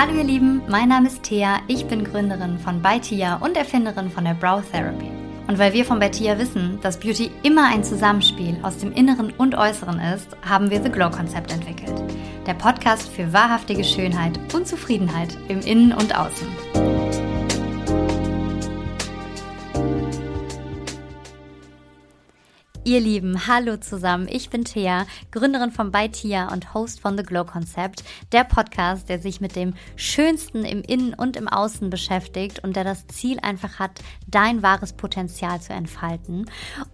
Hallo ihr Lieben, mein Name ist Thea, ich bin Gründerin von Baitia und Erfinderin von der Brow Therapy. Und weil wir von Bettia wissen, dass Beauty immer ein Zusammenspiel aus dem Inneren und Äußeren ist, haben wir The Glow Konzept entwickelt. Der Podcast für wahrhaftige Schönheit und Zufriedenheit im Innen und Außen. Ihr Lieben, hallo zusammen. Ich bin Thea, Gründerin von By Tia und Host von The Glow Concept, der Podcast, der sich mit dem Schönsten im Innen und im Außen beschäftigt und der das Ziel einfach hat, dein wahres Potenzial zu entfalten.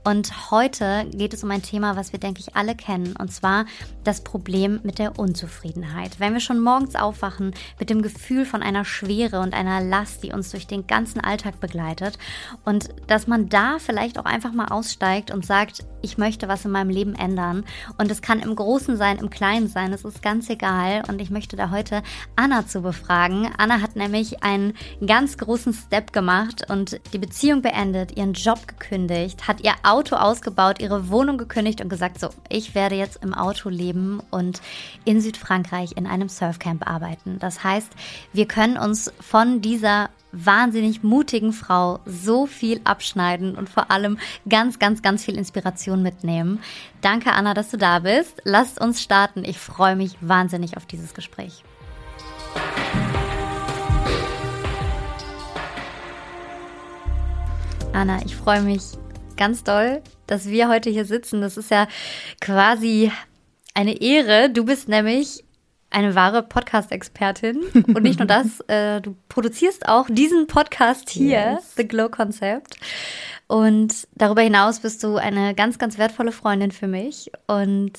Und heute geht es um ein Thema, was wir, denke ich, alle kennen, und zwar das Problem mit der Unzufriedenheit. Wenn wir schon morgens aufwachen mit dem Gefühl von einer Schwere und einer Last, die uns durch den ganzen Alltag begleitet und dass man da vielleicht auch einfach mal aussteigt und sagt, ich möchte was in meinem Leben ändern. Und es kann im Großen sein, im Kleinen sein, es ist ganz egal. Und ich möchte da heute Anna zu befragen. Anna hat nämlich einen ganz großen Step gemacht und die Beziehung beendet, ihren Job gekündigt, hat ihr Auto ausgebaut, ihre Wohnung gekündigt und gesagt, so, ich werde jetzt im Auto leben und in Südfrankreich in einem Surfcamp arbeiten. Das heißt, wir können uns von dieser wahnsinnig mutigen Frau so viel abschneiden und vor allem ganz, ganz, ganz viel Inspiration mitnehmen. Danke, Anna, dass du da bist. Lasst uns starten. Ich freue mich wahnsinnig auf dieses Gespräch. Anna, ich freue mich ganz doll, dass wir heute hier sitzen. Das ist ja quasi eine Ehre. Du bist nämlich eine wahre Podcast-Expertin. Und nicht nur das, äh, du produzierst auch diesen Podcast hier, yes. The Glow Concept. Und darüber hinaus bist du eine ganz, ganz wertvolle Freundin für mich. Und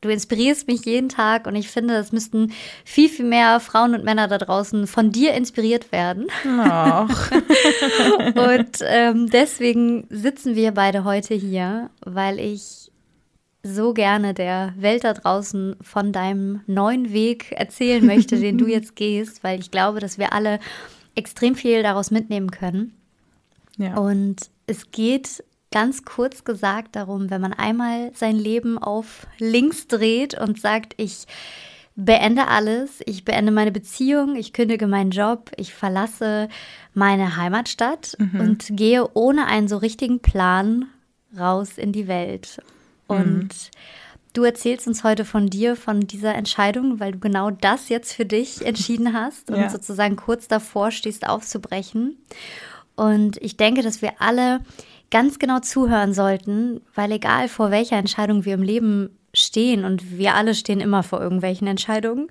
du inspirierst mich jeden Tag. Und ich finde, es müssten viel, viel mehr Frauen und Männer da draußen von dir inspiriert werden. und ähm, deswegen sitzen wir beide heute hier, weil ich so gerne der Welt da draußen von deinem neuen Weg erzählen möchte, den du jetzt gehst, weil ich glaube, dass wir alle extrem viel daraus mitnehmen können. Ja. Und es geht ganz kurz gesagt darum, wenn man einmal sein Leben auf links dreht und sagt, ich beende alles, ich beende meine Beziehung, ich kündige meinen Job, ich verlasse meine Heimatstadt mhm. und gehe ohne einen so richtigen Plan raus in die Welt. Und mhm. du erzählst uns heute von dir, von dieser Entscheidung, weil du genau das jetzt für dich entschieden hast und ja. sozusagen kurz davor stehst, aufzubrechen. Und ich denke, dass wir alle ganz genau zuhören sollten, weil egal vor welcher Entscheidung wir im Leben stehen und wir alle stehen immer vor irgendwelchen Entscheidungen,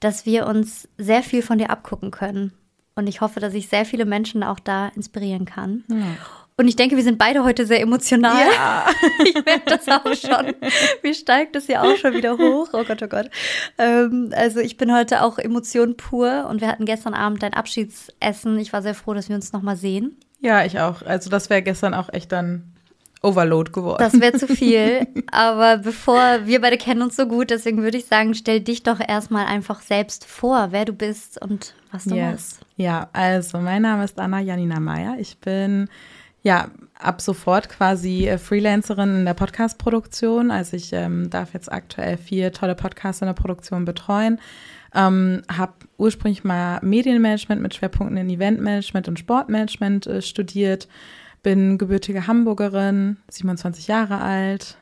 dass wir uns sehr viel von dir abgucken können. Und ich hoffe, dass ich sehr viele Menschen auch da inspirieren kann. Ja. Und ich denke, wir sind beide heute sehr emotional. Ja. ich merke das auch schon. Mir steigt das ja auch schon wieder hoch. Oh Gott, oh Gott. Ähm, also ich bin heute auch Emotion pur und wir hatten gestern Abend ein Abschiedsessen. Ich war sehr froh, dass wir uns nochmal sehen. Ja, ich auch. Also das wäre gestern auch echt dann Overload geworden. Das wäre zu viel. Aber bevor wir beide kennen uns so gut, deswegen würde ich sagen, stell dich doch erstmal einfach selbst vor, wer du bist und was du yes. machst. Ja, also mein Name ist Anna Janina Meyer. Ich bin ja, ab sofort quasi äh, Freelancerin in der Podcast-Produktion. Also ich ähm, darf jetzt aktuell vier tolle Podcasts in der Produktion betreuen. Ähm, habe ursprünglich mal Medienmanagement mit Schwerpunkten in Eventmanagement und Sportmanagement äh, studiert. Bin gebürtige Hamburgerin, 27 Jahre alt.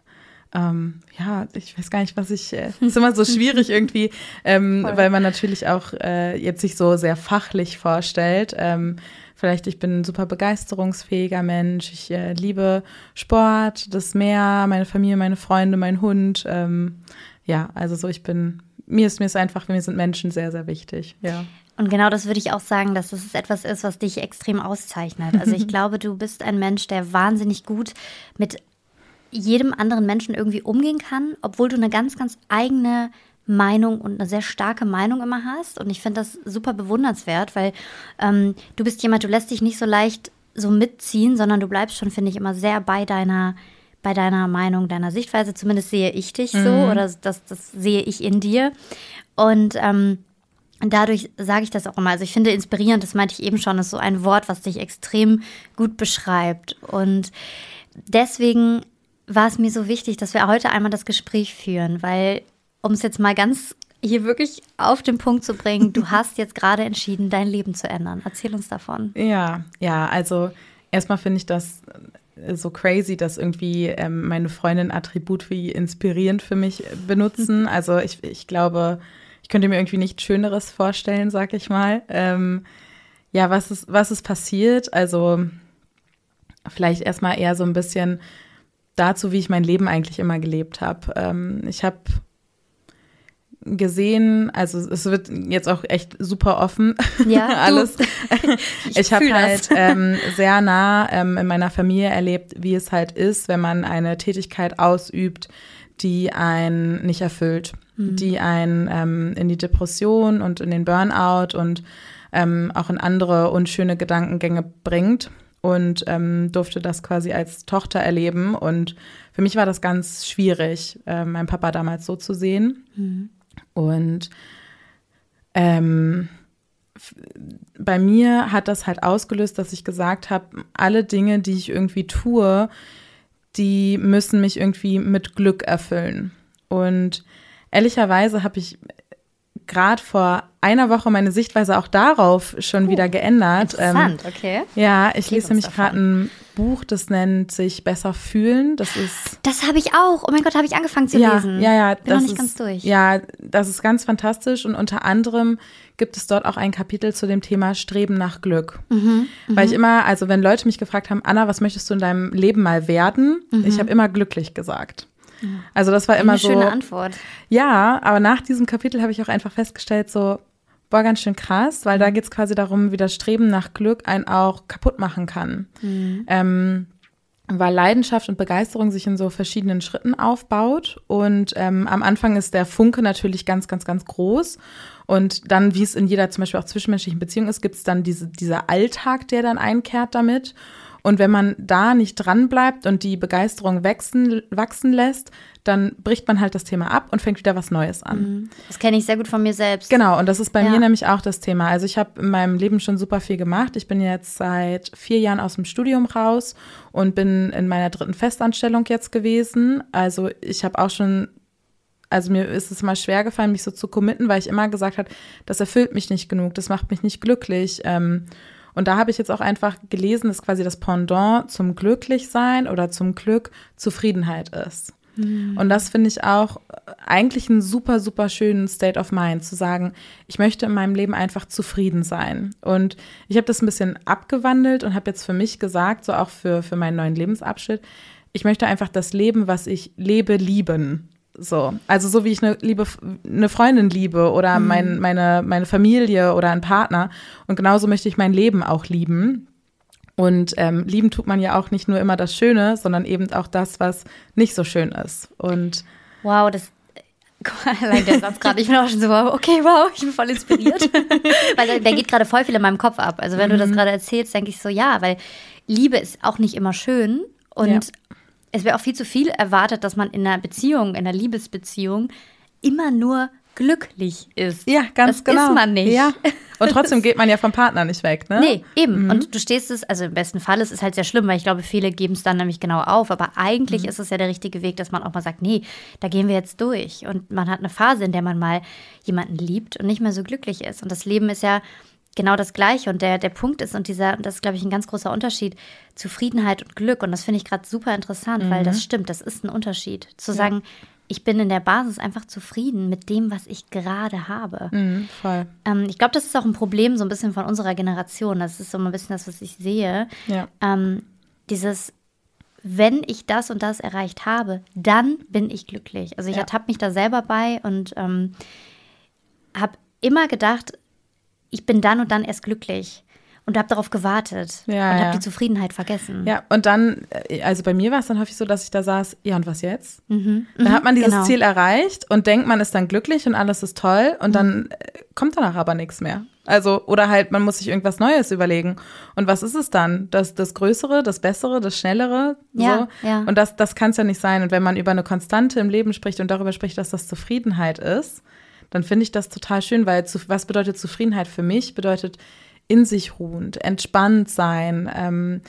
Ähm, ja, ich weiß gar nicht, was ich. Äh, ist immer so schwierig irgendwie, ähm, weil man natürlich auch äh, jetzt sich so sehr fachlich vorstellt. Ähm, Vielleicht, ich bin ein super begeisterungsfähiger Mensch. Ich äh, liebe Sport, das Meer, meine Familie, meine Freunde, mein Hund. Ähm, ja, also so, ich bin, mir ist mir ist einfach, mir sind Menschen sehr, sehr wichtig. Ja. Und genau das würde ich auch sagen, dass es etwas ist, was dich extrem auszeichnet. Also ich glaube, du bist ein Mensch, der wahnsinnig gut mit jedem anderen Menschen irgendwie umgehen kann, obwohl du eine ganz, ganz eigene Meinung und eine sehr starke Meinung immer hast. Und ich finde das super bewundernswert, weil ähm, du bist jemand, du lässt dich nicht so leicht so mitziehen, sondern du bleibst schon, finde ich, immer sehr bei deiner, bei deiner Meinung, deiner Sichtweise. Zumindest sehe ich dich so Mhm. oder das, das sehe ich in dir. Und ähm, dadurch sage ich das auch immer. Also ich finde inspirierend, das meinte ich eben schon, ist so ein Wort, was dich extrem gut beschreibt. Und deswegen war es mir so wichtig, dass wir heute einmal das Gespräch führen, weil, um es jetzt mal ganz hier wirklich auf den Punkt zu bringen, du hast jetzt gerade entschieden, dein Leben zu ändern. Erzähl uns davon. Ja, ja, also erstmal finde ich das äh, so crazy, dass irgendwie ähm, meine Freundin Attribut wie inspirierend für mich äh, benutzen. Also ich, ich glaube, ich könnte mir irgendwie nichts Schöneres vorstellen, sag ich mal. Ähm, ja, was ist, was ist passiert? Also vielleicht erstmal eher so ein bisschen dazu, wie ich mein Leben eigentlich immer gelebt habe. Ähm, ich habe gesehen, also es wird jetzt auch echt super offen. Ja, alles. Ich, habe fühl halt ähm, sehr nah ähm, in meiner Familie erlebt, wie es halt ist, wenn man eine Tätigkeit ausübt, die einen nicht erfüllt, die einen ähm, in die Depression und in den Burnout und ähm, auch in andere unschöne Gedankengänge bringt. Und ähm, durfte das quasi als Tochter erleben. Und für mich war das ganz schwierig, äh, meinen Papa damals so zu sehen. Und ähm, bei mir hat das halt ausgelöst, dass ich gesagt habe, alle Dinge, die ich irgendwie tue, die müssen mich irgendwie mit Glück erfüllen. Und ehrlicherweise habe ich gerade vor einer Woche meine Sichtweise auch darauf schon wieder geändert. Ähm, Interessant, okay. ja, ich Erzähl lese nämlich gerade ein Buch, das nennt sich Besser fühlen. Das ist Das habe ich auch. Oh mein Gott, habe ich angefangen zu ja, lesen. Ja, ja, Bin noch das nicht ist, ganz durch. Ja, das ist ganz fantastisch und unter anderem gibt es dort auch ein Kapitel zu dem Thema Streben nach Glück. Mhm, Weil ich immer, also wenn Leute mich gefragt haben, Anna, was möchtest du in deinem Leben mal werden? Ich habe immer glücklich gesagt. Also das war immer Mhm. Eine so. schöne Antwort. Ja, aber nach diesem Kapitel habe ich auch einfach festgestellt, so, boah, ganz schön krass, weil da geht es quasi darum, wie das Streben nach Glück einen auch kaputt machen kann. Ähm, weil Leidenschaft und Begeisterung sich in so verschiedenen Schritten aufbaut. Und ähm, am Anfang ist der Funke natürlich ganz, ganz, ganz groß. Und dann, wie es in jeder zum Beispiel auch zwischenmenschlichen Beziehung ist, gibt es dann diese, dieser Alltag, der dann einkehrt damit. Und wenn man da nicht dran bleibt und die Begeisterung wachsen, wachsen lässt, dann bricht man halt das Thema ab und fängt wieder was Neues an. Das kenne ich sehr gut von mir selbst. Genau, und das ist bei Ja. mir nämlich auch das Thema. Also ich habe in meinem Leben schon super viel gemacht. Ich bin jetzt seit vier Jahren aus dem Studium raus und bin in meiner dritten Festanstellung jetzt gewesen. Also ich habe auch schon, also mir ist es immer schwer gefallen, mich so zu committen, weil ich immer gesagt habe, das erfüllt mich nicht genug, das macht mich nicht glücklich. Ähm, und da habe ich jetzt auch einfach gelesen, dass quasi das Pendant zum Glücklichsein oder zum Glück Zufriedenheit ist. Und das finde ich auch eigentlich einen super, super schönen State of Mind, zu sagen, ich möchte in meinem Leben einfach zufrieden sein. Und ich habe das ein bisschen abgewandelt und habe jetzt für mich gesagt, so auch für, für meinen neuen Lebensabschnitt, ich möchte einfach das Leben, was ich lebe, lieben. So, also so wie ich eine liebe, eine Freundin liebe oder mein, meine, meine Familie oder einen Partner. Und genauso möchte ich mein Leben auch lieben. Und ähm, lieben tut man ja auch nicht nur immer das Schöne, sondern eben auch das, was nicht so schön ist. Und Wow, das. Allein der Satz gerade, ich bin auch schon so, wow, okay, wow, ich bin voll inspiriert. weil der, geht gerade voll viel in meinem Kopf ab. Also wenn du Mhm. das gerade erzählst, denke ich so, ja, weil Liebe ist auch nicht immer schön und Ja. Es wäre auch viel zu viel erwartet, dass man in einer Beziehung, in einer Liebesbeziehung immer nur glücklich ist. ja, ganz das genau. ist man nicht. Ja. Und trotzdem geht man ja vom Partner nicht weg, ne? Nee, eben. Und du stehst es, also im besten Fall ist es halt sehr schlimm, weil ich glaube, viele geben es dann nämlich genau auf. Aber eigentlich ist es ja der richtige Weg, dass man auch mal sagt, nee, da gehen wir jetzt durch. Und man hat eine Phase, in der man mal jemanden liebt und nicht mehr so glücklich ist. Und das Leben ist ja genau das Gleiche. Und der, der Punkt ist, und dieser, und das ist, glaube ich, ein ganz großer Unterschied, Zufriedenheit und Glück. Und das finde ich gerade super interessant, weil das stimmt, das ist ein Unterschied. Zu sagen, ich bin in der Basis einfach zufrieden mit dem, was ich gerade habe. Mhm, voll. Ähm, ich glaube, das ist auch ein Problem so ein bisschen von unserer Generation. Das ist so ein bisschen das, was ich sehe. Ja. Ähm, dieses, wenn ich das und das erreicht habe, dann bin ich glücklich. Also ich Ja. ertappe mich da selber bei und ähm, habe immer gedacht, ich bin dann und dann erst glücklich. Und habe darauf gewartet Ja, und ja. habe die Zufriedenheit vergessen. Ja, und dann, äh, also bei mir war es dann häufig so, dass ich da saß, ja, und was jetzt? Mhm. Dann hat man dieses genau. Ziel erreicht und denkt, man ist dann glücklich und alles ist toll und dann Mhm. äh, kommt danach aber nichts mehr. Also, oder halt, man muss sich irgendwas Neues überlegen. Und was ist es dann? Das, das Größere, das Bessere, das Schnellere? So? Ja, ja. Und das, das kann es ja nicht sein. Und wenn man über eine Konstante im Leben spricht und darüber spricht, dass das Zufriedenheit ist, dann finde ich das total schön, weil zu, was bedeutet Zufriedenheit für mich? Bedeutet in sich ruhend, entspannt sein, ähm,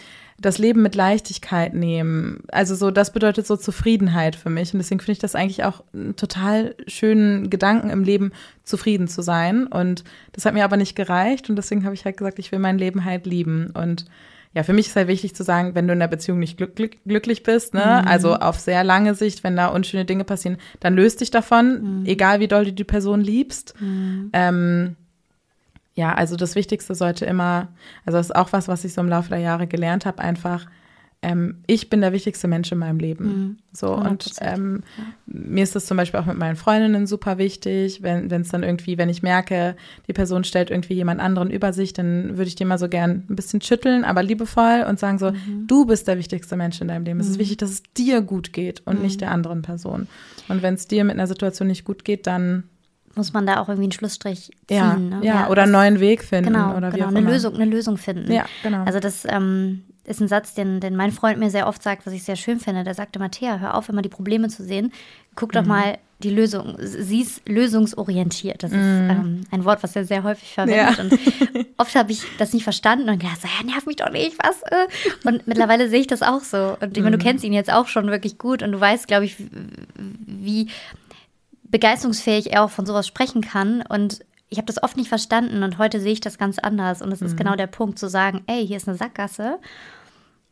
das Leben mit Leichtigkeit nehmen. Also so, das bedeutet so Zufriedenheit für mich. Und deswegen finde ich das eigentlich auch einen total schönen Gedanken im Leben, zufrieden zu sein. Und das hat mir aber nicht gereicht. Und deswegen habe ich halt gesagt, ich will mein Leben halt lieben. Und ja, für mich ist halt wichtig zu sagen, wenn du in der Beziehung nicht glück, glück, glücklich bist, ne, also auf sehr lange Sicht, wenn da unschöne Dinge passieren, dann löst dich davon, egal wie doll du die Person liebst. Ähm, ja, also das Wichtigste sollte immer, also das ist auch was, was ich so im Laufe der Jahre gelernt habe, einfach, ähm, ich bin der wichtigste Mensch in meinem Leben. So, und 100%, ähm, mir ist das zum Beispiel auch mit meinen Freundinnen super wichtig, wenn es dann irgendwie, wenn ich merke, die Person stellt irgendwie jemand anderen über sich, dann würde ich die mal so gern ein bisschen schütteln, aber liebevoll und sagen so, du bist der wichtigste Mensch in deinem Leben. Es ist wichtig, dass es dir gut geht und nicht der anderen Person. Und wenn es dir mit einer Situation nicht gut geht, dann Muss man da auch irgendwie einen Schlussstrich ziehen. ja, ne? ja, oder einen neuen Weg finden Genau, oder genau eine. Lösung, eine Lösung finden. Ja, genau. Also das ähm, ist ein Satz, den, den mein Freund mir sehr oft sagt, was ich sehr schön finde. Der sagte, Matthäa, hör auf, immer die Probleme zu sehen. Guck Mhm. doch mal die Lösung. Sie ist lösungsorientiert. Das ist ähm, ein Wort, was er sehr häufig verwendet. Mhm. Ja. Und oft habe ich das nicht verstanden und gedacht, so, ja, nerv mich doch nicht, was? äh? Und mittlerweile sehe ich das auch so. Und ich meine, Mhm. du kennst ihn jetzt auch schon wirklich gut und du weißt, glaube ich, wie begeisterungsfähig er auch von sowas sprechen kann. Und ich habe das oft nicht verstanden und heute sehe ich das ganz anders. Und es ist genau der Punkt zu sagen, ey, hier ist eine Sackgasse.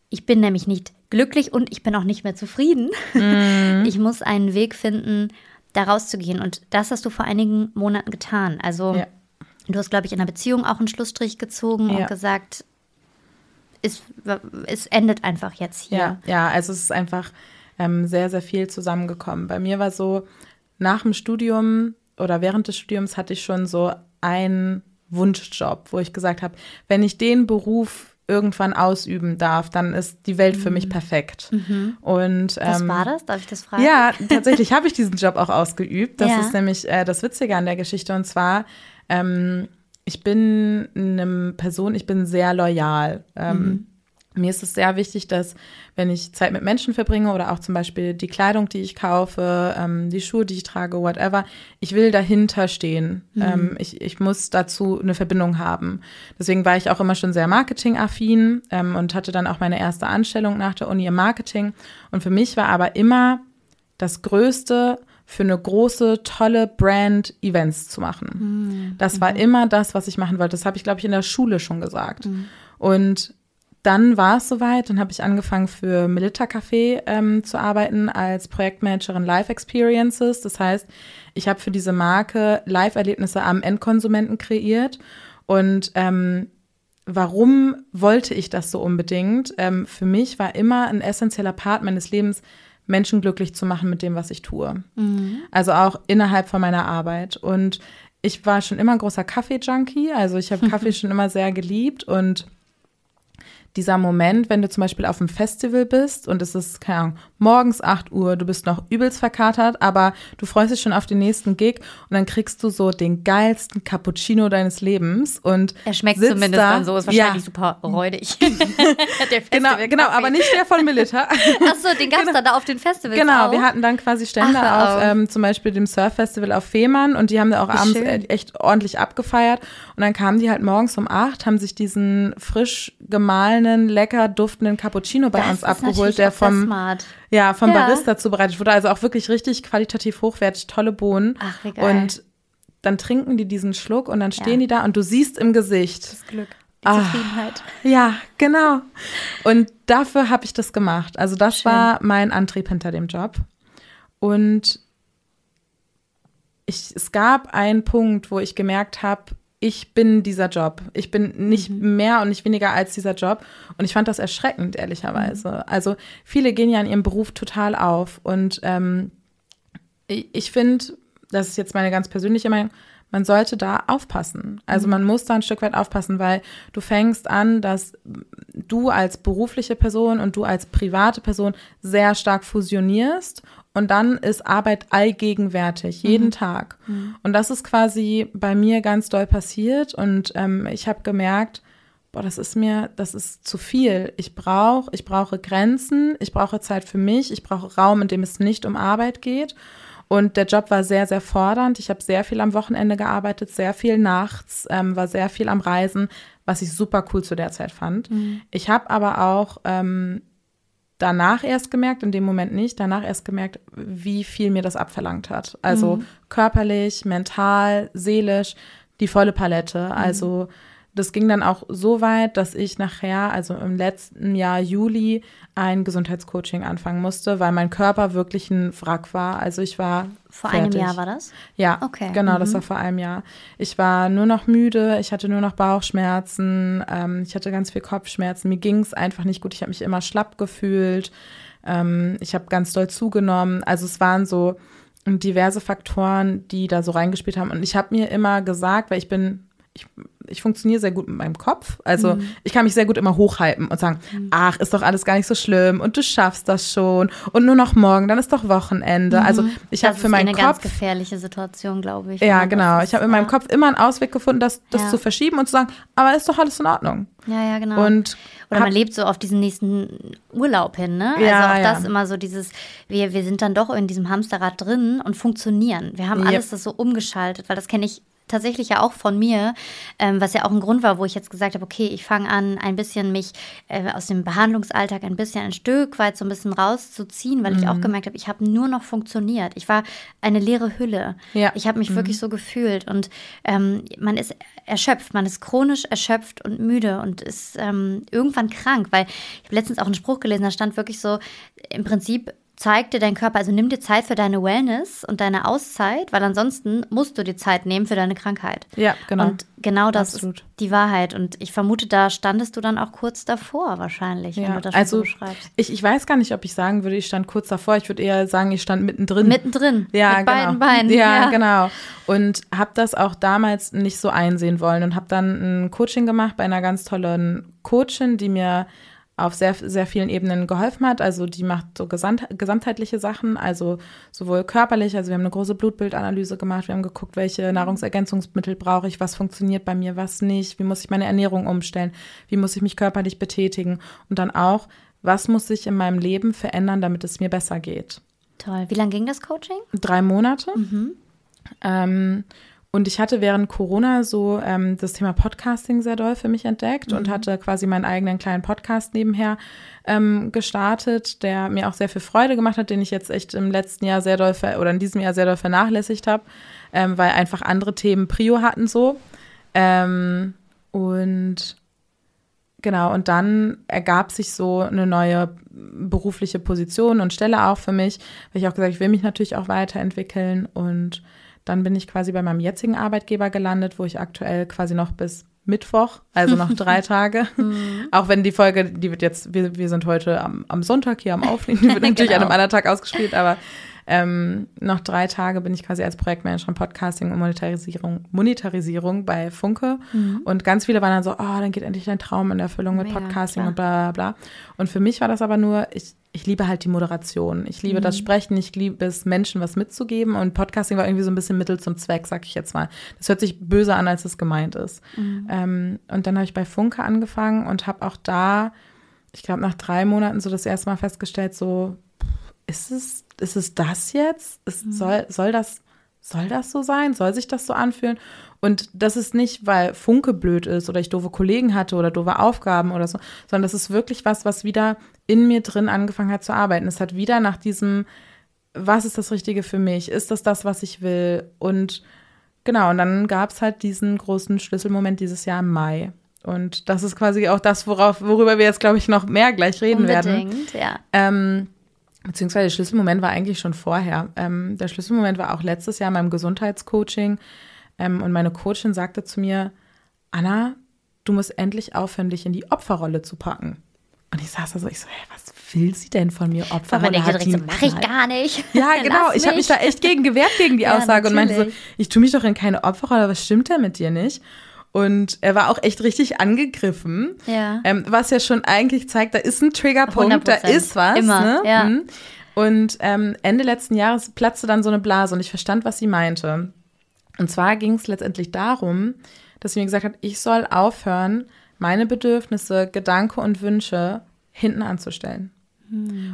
Ich bin nämlich nicht glücklich und ich bin auch nicht mehr zufrieden. Ich muss einen Weg finden, da rauszugehen. Und das hast du vor einigen Monaten getan. Also Ja. du hast, glaube ich, in einer Beziehung auch einen Schlussstrich gezogen Ja. und gesagt, es, es endet einfach jetzt hier. Ja, ja, also es ist einfach ähm, sehr, sehr viel zusammengekommen. Bei mir war so, nach dem Studium oder während des Studiums hatte ich schon so einen Wunschjob, wo ich gesagt habe, wenn ich den Beruf irgendwann ausüben darf, dann ist die Welt für mich perfekt. Und Mhm. Was ähm, war das? Darf ich das fragen? Ja, tatsächlich habe ich diesen Job auch ausgeübt. Das Ja. ist nämlich äh, das Witzige an der Geschichte. Und zwar, ähm, ich bin eine Person, ich bin sehr loyal. Ähm, Mir ist es sehr wichtig, dass wenn ich Zeit mit Menschen verbringe oder auch zum Beispiel die Kleidung, die ich kaufe, ähm, die Schuhe, die ich trage, whatever, ich will dahinter stehen. Ähm, ich, ich muss dazu eine Verbindung haben. Deswegen war ich auch immer schon sehr marketingaffin ähm, und hatte dann auch meine erste Anstellung nach der Uni im Marketing. Und für mich war aber immer das Größte für eine große, tolle Brand Events zu machen. Das war immer das, was ich machen wollte. Das habe ich, glaube ich, in der Schule schon gesagt. Und dann war es soweit, dann habe ich angefangen für Melita Café ähm, zu arbeiten als Projektmanagerin Live Experiences. Das heißt, ich habe für diese Marke Live-Erlebnisse am Endkonsumenten kreiert. Und ähm, warum wollte ich das so unbedingt? Ähm, für mich war immer ein essentieller Part meines Lebens, Menschen glücklich zu machen mit dem, was ich tue. Also auch innerhalb von meiner Arbeit. Und ich war schon immer ein großer Kaffee-Junkie. Also ich habe Kaffee schon immer sehr geliebt und dieser Moment, wenn du zum Beispiel auf einem Festival bist und es ist, keine Ahnung, morgens 8 Uhr, du bist noch übelst verkatert, aber du freust dich schon auf den nächsten Gig und dann kriegst du so den geilsten Cappuccino deines Lebens und Er schmeckt zumindest da, dann so, ist wahrscheinlich ja, super räudig. der Genau, Festival genau, aber nicht der von Melita. Achso, den gab es dann da auf den Festivals Genau, auch. wir hatten dann quasi Stände Ach, auf, auf. ähm, zum Beispiel dem Surf-Festival auf Fehmarn und die haben da auch Wie abends schön. echt ordentlich abgefeiert. Und dann kamen die halt morgens um acht, haben sich diesen frisch gemahlenen, lecker duftenden Cappuccino bei das uns abgeholt, der vom, ja, vom Ja. Barista zubereitet wurde. Also auch wirklich richtig qualitativ hochwertig, tolle Bohnen. Ach, wie geil. Und dann trinken die diesen Schluck und dann stehen Ja. die da und du siehst im Gesicht, Das Glück, die Ah. Zufriedenheit. ja, genau. Und dafür habe ich das gemacht. Also das Schön. war mein Antrieb hinter dem Job. Und ich, es gab einen Punkt, wo ich gemerkt habe, ich bin dieser Job. Ich bin nicht mehr und nicht weniger als dieser Job. Und ich fand das erschreckend, ehrlicherweise. Also viele gehen ja in ihrem Beruf total auf. Und ähm, ich, ich finde, das ist jetzt meine ganz persönliche Meinung, man sollte da aufpassen. Also man muss da ein Stück weit aufpassen, weil du fängst an, dass du als berufliche Person und du als private Person sehr stark fusionierst und dann ist Arbeit allgegenwärtig, jeden Tag. Und das ist quasi bei mir ganz doll passiert und ähm, ich habe gemerkt, boah, das ist mir, das ist zu viel. Ich brauche, ich brauche Grenzen, ich brauche Zeit für mich, ich brauche Raum, in dem es nicht um Arbeit geht. Und der Job war sehr, sehr fordernd. Ich habe sehr viel am Wochenende gearbeitet, sehr viel nachts, ähm, war sehr viel am Reisen, was ich super cool zu der Zeit fand. Ich habe aber auch ähm, danach erst gemerkt, in dem Moment nicht, danach erst gemerkt, wie viel mir das abverlangt hat. Also körperlich, mental, seelisch, die volle Palette. Also das ging dann auch so weit, dass ich nachher, also im letzten Jahr Juli, ein Gesundheitscoaching anfangen musste, weil mein Körper wirklich ein Wrack war. Also ich war Vor fertig. einem Jahr war das? Ja, Okay, genau, das mhm. war vor einem Jahr. Ich war nur noch müde, ich hatte nur noch Bauchschmerzen, ähm, ich hatte ganz viel Kopfschmerzen, mir ging es einfach nicht gut, ich habe mich immer schlapp gefühlt, ähm, ich habe ganz doll zugenommen. Also es waren so diverse Faktoren, die da so reingespielt haben. Und ich habe mir immer gesagt, weil ich bin, ich, ich funktioniere sehr gut mit meinem Kopf. Also Mhm. ich kann mich sehr gut immer hochhalten und sagen, ach, ist doch alles gar nicht so schlimm und du schaffst das schon und nur noch morgen, dann ist doch Wochenende. Also ich habe Mhm. das für ist eh meinen eine ganz Kopf gefährliche Situation, glaube ich. ja, genau. ist, Ich habe in meinem ja. Kopf immer einen Ausweg gefunden, das, das Ja. zu verschieben und zu sagen, aber ist doch alles in Ordnung. Ja, ja, genau. Und Oder man lebt so auf diesen nächsten Urlaub hin, ne? Ja, also auch ja. das immer so dieses, wir, wir sind dann doch in diesem Hamsterrad drin und funktionieren. Wir haben Yep. alles das so umgeschaltet, weil das kenne ich tatsächlich ja auch von mir, ähm, was ja auch ein Grund war, wo ich jetzt gesagt habe, okay, ich fange an, ein bisschen mich äh, aus dem Behandlungsalltag ein bisschen ein Stück weit so ein bisschen rauszuziehen, weil Mhm. ich auch gemerkt habe, ich habe nur noch funktioniert. Ich war eine leere Hülle. Ja. Ich habe mich wirklich so gefühlt und ähm, man ist erschöpft, man ist chronisch erschöpft und müde und ist ähm, irgendwann krank, weil ich habe letztens auch einen Spruch gelesen, da stand wirklich so, im Prinzip zeigt dir dein Körper, also nimm dir Zeit für deine Wellness und deine Auszeit, weil ansonsten musst du dir Zeit nehmen für deine Krankheit. Ja, genau. Und genau das Absolut. ist die Wahrheit. Und ich vermute, da standest du dann auch kurz davor wahrscheinlich, wenn ja, du das schon also so beschreibst. ich, ich weiß gar nicht, ob ich sagen würde, ich stand kurz davor. Ich würde eher sagen, ich stand mittendrin. Mittendrin, ja, mit genau. beiden Beinen. Ja, genau. Und habe das auch damals nicht so einsehen wollen und habe dann ein Coaching gemacht bei einer ganz tollen Coachin, die mir auf sehr, sehr vielen Ebenen geholfen hat. Also die macht so gesamt, gesamtheitliche Sachen, also sowohl körperlich, also wir haben eine große Blutbildanalyse gemacht, wir haben geguckt, welche Nahrungsergänzungsmittel brauche ich, was funktioniert bei mir, was nicht, wie muss ich meine Ernährung umstellen, wie muss ich mich körperlich betätigen und dann auch, was muss sich in meinem Leben verändern, damit es mir besser geht. Toll. Wie lange ging das Coaching? Drei Monate. Ähm, und ich hatte während Corona so ähm, das Thema Podcasting sehr doll für mich entdeckt und hatte quasi meinen eigenen kleinen Podcast nebenher ähm, gestartet, der mir auch sehr viel Freude gemacht hat, den ich jetzt echt im letzten Jahr sehr doll ver oder in diesem Jahr sehr doll vernachlässigt habe, ähm, weil einfach andere Themen Prio hatten so. Ähm, und Genau, und dann ergab sich so eine neue berufliche Position und Stelle auch für mich, weil ich auch gesagt, ich will mich natürlich auch weiterentwickeln. Und dann bin ich quasi bei meinem jetzigen Arbeitgeber gelandet, wo ich aktuell quasi noch bis Mittwoch, also noch drei Tage. Auch wenn die Folge, die wird jetzt, wir, wir sind heute am, am Sonntag hier am Aufnehmen, die wird natürlich an einem Genau. anderen Tag ausgespielt, aber ähm, noch drei Tage bin ich quasi als Projektmanagerin Podcasting und Monetarisierung, Monetarisierung bei Funke. Und ganz viele waren dann so, oh, dann geht endlich dein Traum in Erfüllung mit Mega, Podcasting klar. und bla bla bla. Und für mich war das aber nur, ich, ich liebe halt die Moderation. Ich liebe das Sprechen, ich liebe es, Menschen was mitzugeben. Und Podcasting war irgendwie so ein bisschen Mittel zum Zweck, sag ich jetzt mal. Das hört sich böse an, als es gemeint ist. Ähm, und dann habe ich bei Funke angefangen und habe auch da, ich glaube, nach drei Monaten so das erste Mal festgestellt, so, ist es, ist es das jetzt? Ist, soll, soll das, soll das so sein? Soll sich das so anfühlen? Und das ist nicht, weil Funke blöd ist oder ich doofe Kollegen hatte oder doofe Aufgaben oder so, sondern das ist wirklich was, was wieder in mir drin angefangen hat zu arbeiten. Es hat wieder nach diesem, was ist das Richtige für mich? Ist das das, was ich will? Und genau, und dann gab es halt diesen großen Schlüsselmoment dieses Jahr im Mai. Und das ist quasi auch das, worauf, worüber wir jetzt, glaube ich, noch mehr gleich reden werden. Unbedingt, ja. Ähm, beziehungsweise der Schlüsselmoment war eigentlich schon vorher. Ähm, der Schlüsselmoment war auch letztes Jahr in meinem Gesundheitscoaching. Ähm, und meine Coachin sagte zu mir, Anna, du musst endlich aufhören, dich in die Opferrolle zu packen. Und ich saß da so, ich so, hey, was will sie denn von mir Opfer? Aber man Oder denkt hat direkt so, die mach ich gar nicht. Ja, genau. Ich habe mich da echt gegen gewehrt, gegen die Ja, Aussage und meinte so, natürlich. ich tue mich doch in keine Opferrolle, was stimmt denn mit dir nicht? Und er war auch echt richtig angegriffen. Ja. Ähm, was ja schon eigentlich zeigt, da ist ein Triggerpunkt, da 100%. ist was. Immer, ne? ja. Mhm. Und ähm, Ende letzten Jahres platzte dann so eine Blase und ich verstand, was sie meinte. Und zwar ging es letztendlich darum, dass sie mir gesagt hat, ich soll aufhören, meine Bedürfnisse, Gedanken und Wünsche hinten anzustellen.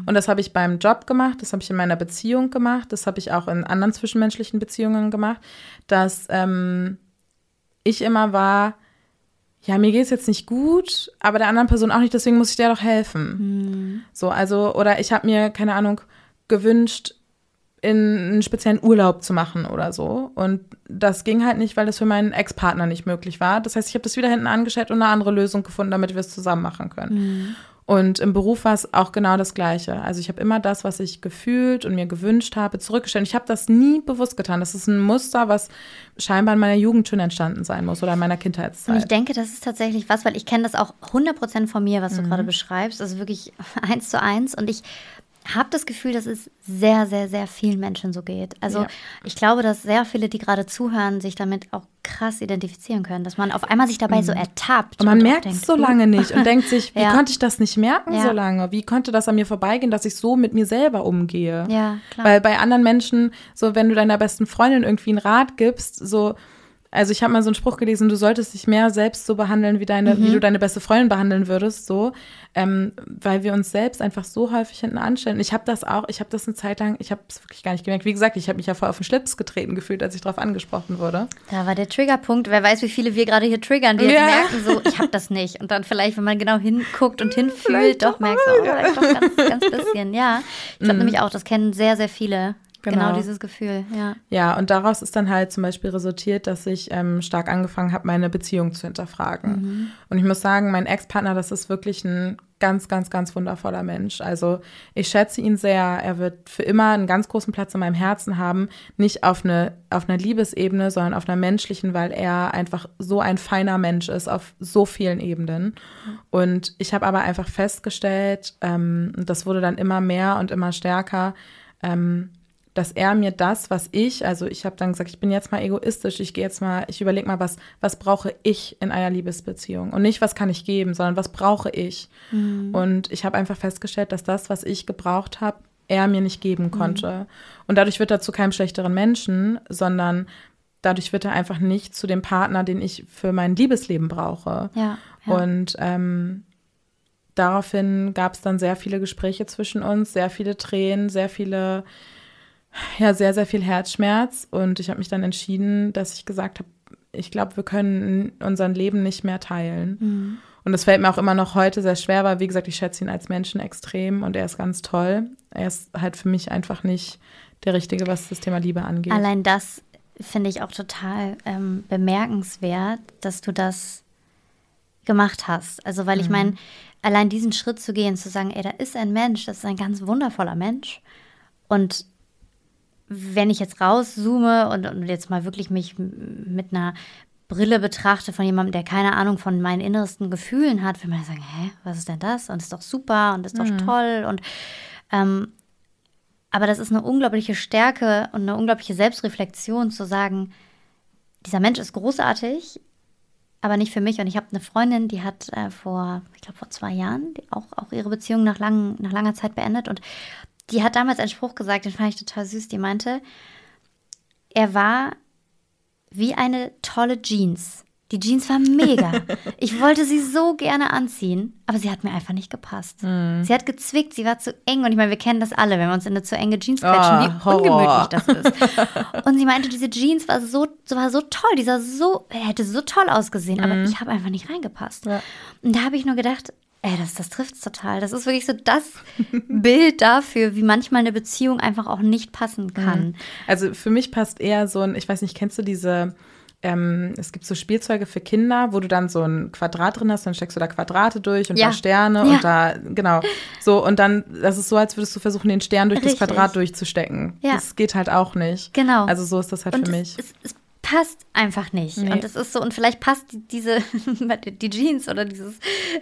Und das habe ich beim Job gemacht, das habe ich in meiner Beziehung gemacht, das habe ich auch in anderen zwischenmenschlichen Beziehungen gemacht, dass ähm, ich immer war, ja, mir geht es jetzt nicht gut, aber der anderen Person auch nicht, deswegen muss ich der doch helfen. So, also, oder ich habe mir, keine Ahnung, gewünscht, in einen speziellen Urlaub zu machen oder so. Und das ging halt nicht, weil das für meinen Ex-Partner nicht möglich war. Das heißt, ich habe das wieder hinten angestellt und eine andere Lösung gefunden, damit wir es zusammen machen können. Und im Beruf war es auch genau das Gleiche. Also ich habe immer das, was ich gefühlt und mir gewünscht habe, zurückgestellt. Ich habe das nie bewusst getan. Das ist ein Muster, was scheinbar in meiner Jugend schon entstanden sein muss oder in meiner Und ich Kindheitszeit. denke, das ist tatsächlich was, weil ich kenne das auch 100% von mir, was du Mhm. gerade beschreibst. Also wirklich eins zu eins. Und ich habe das Gefühl, dass es sehr, sehr, sehr vielen Menschen so geht. Also Ja. ich glaube, dass sehr viele, die gerade zuhören, sich damit auch krass identifizieren können. Dass man auf einmal sich dabei so ertappt. Mhm. Und man auch merkt es so uh, lange nicht und denkt sich, wie Ja. konnte ich das nicht merken Ja. so lange? Wie konnte das an mir vorbeigehen, dass ich so mit mir selber umgehe? Ja, klar. Weil bei anderen Menschen, so wenn du deiner besten Freundin irgendwie einen Rat gibst, so, also ich habe mal so einen Spruch gelesen, du solltest dich mehr selbst so behandeln, wie deine, Mhm. wie du deine beste Freundin behandeln würdest, so, ähm, weil wir uns selbst einfach so häufig hinten anstellen. Ich habe das auch, ich habe das eine Zeit lang, ich habe es wirklich gar nicht gemerkt. Wie gesagt, ich habe mich ja voll auf den Schlips getreten gefühlt, als ich darauf angesprochen wurde. Da war der Triggerpunkt. Wer weiß, wie viele wir gerade hier triggern, die Ja. merken, so, ich habe das nicht. Und dann vielleicht, wenn man genau hinguckt und hinfühlt, doch merkst du, oh, vielleicht doch ganz, ganz bisschen. Ja, ich glaube nämlich auch, das kennen sehr, sehr viele. Genau. Genau. dieses Gefühl, ja. Ja, und daraus ist dann halt zum Beispiel resultiert, dass ich ähm, stark angefangen habe, meine Beziehung zu hinterfragen. Und ich muss sagen, mein Ex-Partner, das ist wirklich ein ganz, ganz, ganz wundervoller Mensch. Also ich schätze ihn sehr. Er wird für immer einen ganz großen Platz in meinem Herzen haben. Nicht auf, eine, auf einer Liebesebene, sondern auf einer menschlichen, weil er einfach so ein feiner Mensch ist auf so vielen Ebenen. Und ich habe aber einfach festgestellt, ähm, und das wurde dann immer mehr und immer stärker, ähm, dass er mir das, was ich, also ich habe dann gesagt, ich bin jetzt mal egoistisch, ich gehe jetzt mal, ich überlege mal, was, was brauche ich in einer Liebesbeziehung und nicht, was kann ich geben, sondern was brauche ich. Und ich habe einfach festgestellt, dass das, was ich gebraucht habe, er mir nicht geben konnte. Und dadurch wird er zu keinem schlechteren Menschen, sondern dadurch wird er einfach nicht zu dem Partner, den ich für mein Liebesleben brauche. Ja, ja. Und ähm, daraufhin gab es dann sehr viele Gespräche zwischen uns, sehr viele Tränen, sehr viele, ja, sehr, sehr viel Herzschmerz. Und ich habe mich dann entschieden, dass ich gesagt habe, ich glaube, wir können unser Leben nicht mehr teilen. Und das fällt mir auch immer noch heute sehr schwer, weil, wie gesagt, ich schätze ihn als Menschen extrem und er ist ganz toll. Er ist halt für mich einfach nicht der Richtige, was das Thema Liebe angeht. Allein das finde ich auch total ähm, bemerkenswert, dass du das gemacht hast. Also, weil ich meine, allein diesen Schritt zu gehen, zu sagen, ey, da ist ein Mensch, das ist ein ganz wundervoller Mensch. Und wenn ich jetzt rauszoome und, und jetzt mal wirklich mich mit einer Brille betrachte von jemandem, der keine Ahnung von meinen innersten Gefühlen hat, will man sagen, hä, was ist denn das? Und ist doch super und ist doch toll und ähm, aber das ist eine unglaubliche Stärke und eine unglaubliche Selbstreflexion zu sagen, dieser Mensch ist großartig, aber nicht für mich. Und ich habe eine Freundin, die hat äh, vor, ich glaube vor zwei Jahren, auch, auch ihre Beziehung nach, lang, nach langer Zeit beendet. Und die hat damals einen Spruch gesagt, den fand ich total süß. Die meinte, er war wie eine tolle Jeans. Die Jeans war mega. Ich wollte sie so gerne anziehen, aber sie hat mir einfach nicht gepasst. Hm. Sie hat gezwickt, sie war zu eng. Und ich meine, wir kennen das alle, wenn wir uns in eine zu enge Jeans quetschen, Ah, wie ungemütlich das ist. Und sie meinte, diese Jeans war so, war so toll, die sah so, er hätte so toll ausgesehen, aber ich habe einfach nicht reingepasst. Und da habe ich nur gedacht, ey, das, das trifft es total. Das ist wirklich so das Bild dafür, wie manchmal eine Beziehung einfach auch nicht passen kann. Also für mich passt eher so ein, ich weiß nicht, kennst du diese, ähm, es gibt so Spielzeuge für Kinder, wo du dann so ein Quadrat drin hast, dann steckst du da Quadrate durch und Ja. da Sterne Ja. und da, genau. So, und dann, das ist so, als würdest du versuchen, den Stern durch Richtig. das Quadrat durchzustecken. Ja. Das geht halt auch nicht. Genau. Also so ist das halt Und für mich. Es, es passt einfach nicht. Nee. Und es ist so, und vielleicht passt die- diese, die Jeans oder dieses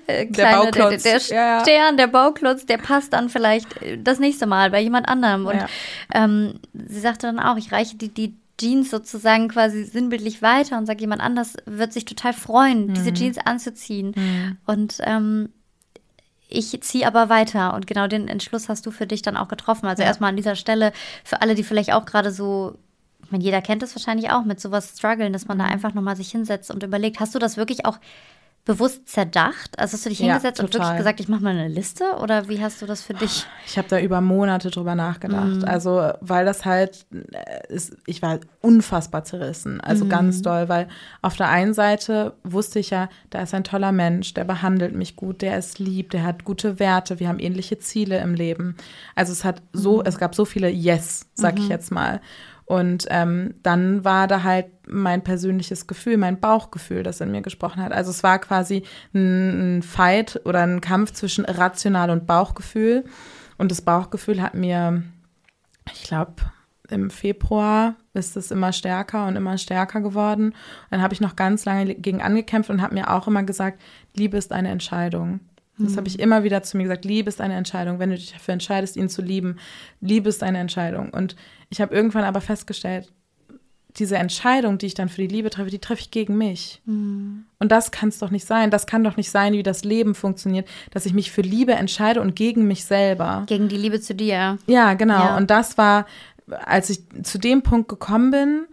äh, Der kleine, der, Bauklotz. der, Ja, ja. Stern, der Bauklotz, der passt dann vielleicht äh, das nächste Mal bei jemand anderem. Und Ja. ähm, sie sagte dann auch, ich reiche die, die Jeans sozusagen quasi sinnbildlich weiter und sage, jemand anders wird sich total freuen, Mhm. diese Jeans anzuziehen. Und ähm, ich ziehe aber weiter und genau den Entschluss hast du für dich dann auch getroffen. Also erstmal an dieser Stelle für alle, die vielleicht auch gerade so, ich meine, jeder kennt das wahrscheinlich auch, mit sowas strugglen, dass man Mhm. da einfach nochmal sich hinsetzt und überlegt, hast du das wirklich auch bewusst zerdacht? Also hast du dich Ja, hingesetzt und wirklich gesagt, ich mache mal eine Liste oder wie hast du das für dich? Ich habe da über Monate drüber nachgedacht. Mhm. Also, weil das halt, äh, ist, ich war unfassbar zerrissen. Also Mhm. ganz doll, weil auf der einen Seite wusste ich ja, da ist ein toller Mensch, der behandelt mich gut, der ist lieb, der hat gute Werte, wir haben ähnliche Ziele im Leben. Also es hat so, Mhm. es gab so viele Yes, sag ich jetzt mal. Und ähm, dann war da halt mein persönliches Gefühl, mein Bauchgefühl, das in mir gesprochen hat. Also es war quasi ein, ein Fight oder ein Kampf zwischen Rational und Bauchgefühl. Und das Bauchgefühl hat mir, ich glaube, im Februar ist es immer stärker und immer stärker geworden. Dann habe ich noch ganz lange gegen angekämpft und habe mir auch immer gesagt, Liebe ist eine Entscheidung. Das habe ich immer wieder zu mir gesagt. Liebe ist eine Entscheidung. Wenn du dich dafür entscheidest, ihn zu lieben, Liebe ist eine Entscheidung. Und ich habe irgendwann aber festgestellt, diese Entscheidung, die ich dann für die Liebe treffe, die treffe ich gegen mich. Und das kann es doch nicht sein. Das kann doch nicht sein, wie das Leben funktioniert, dass ich mich für Liebe entscheide und gegen mich selber. Gegen die Liebe zu dir. Ja, genau. Ja. Und das war, als ich zu dem Punkt gekommen bin,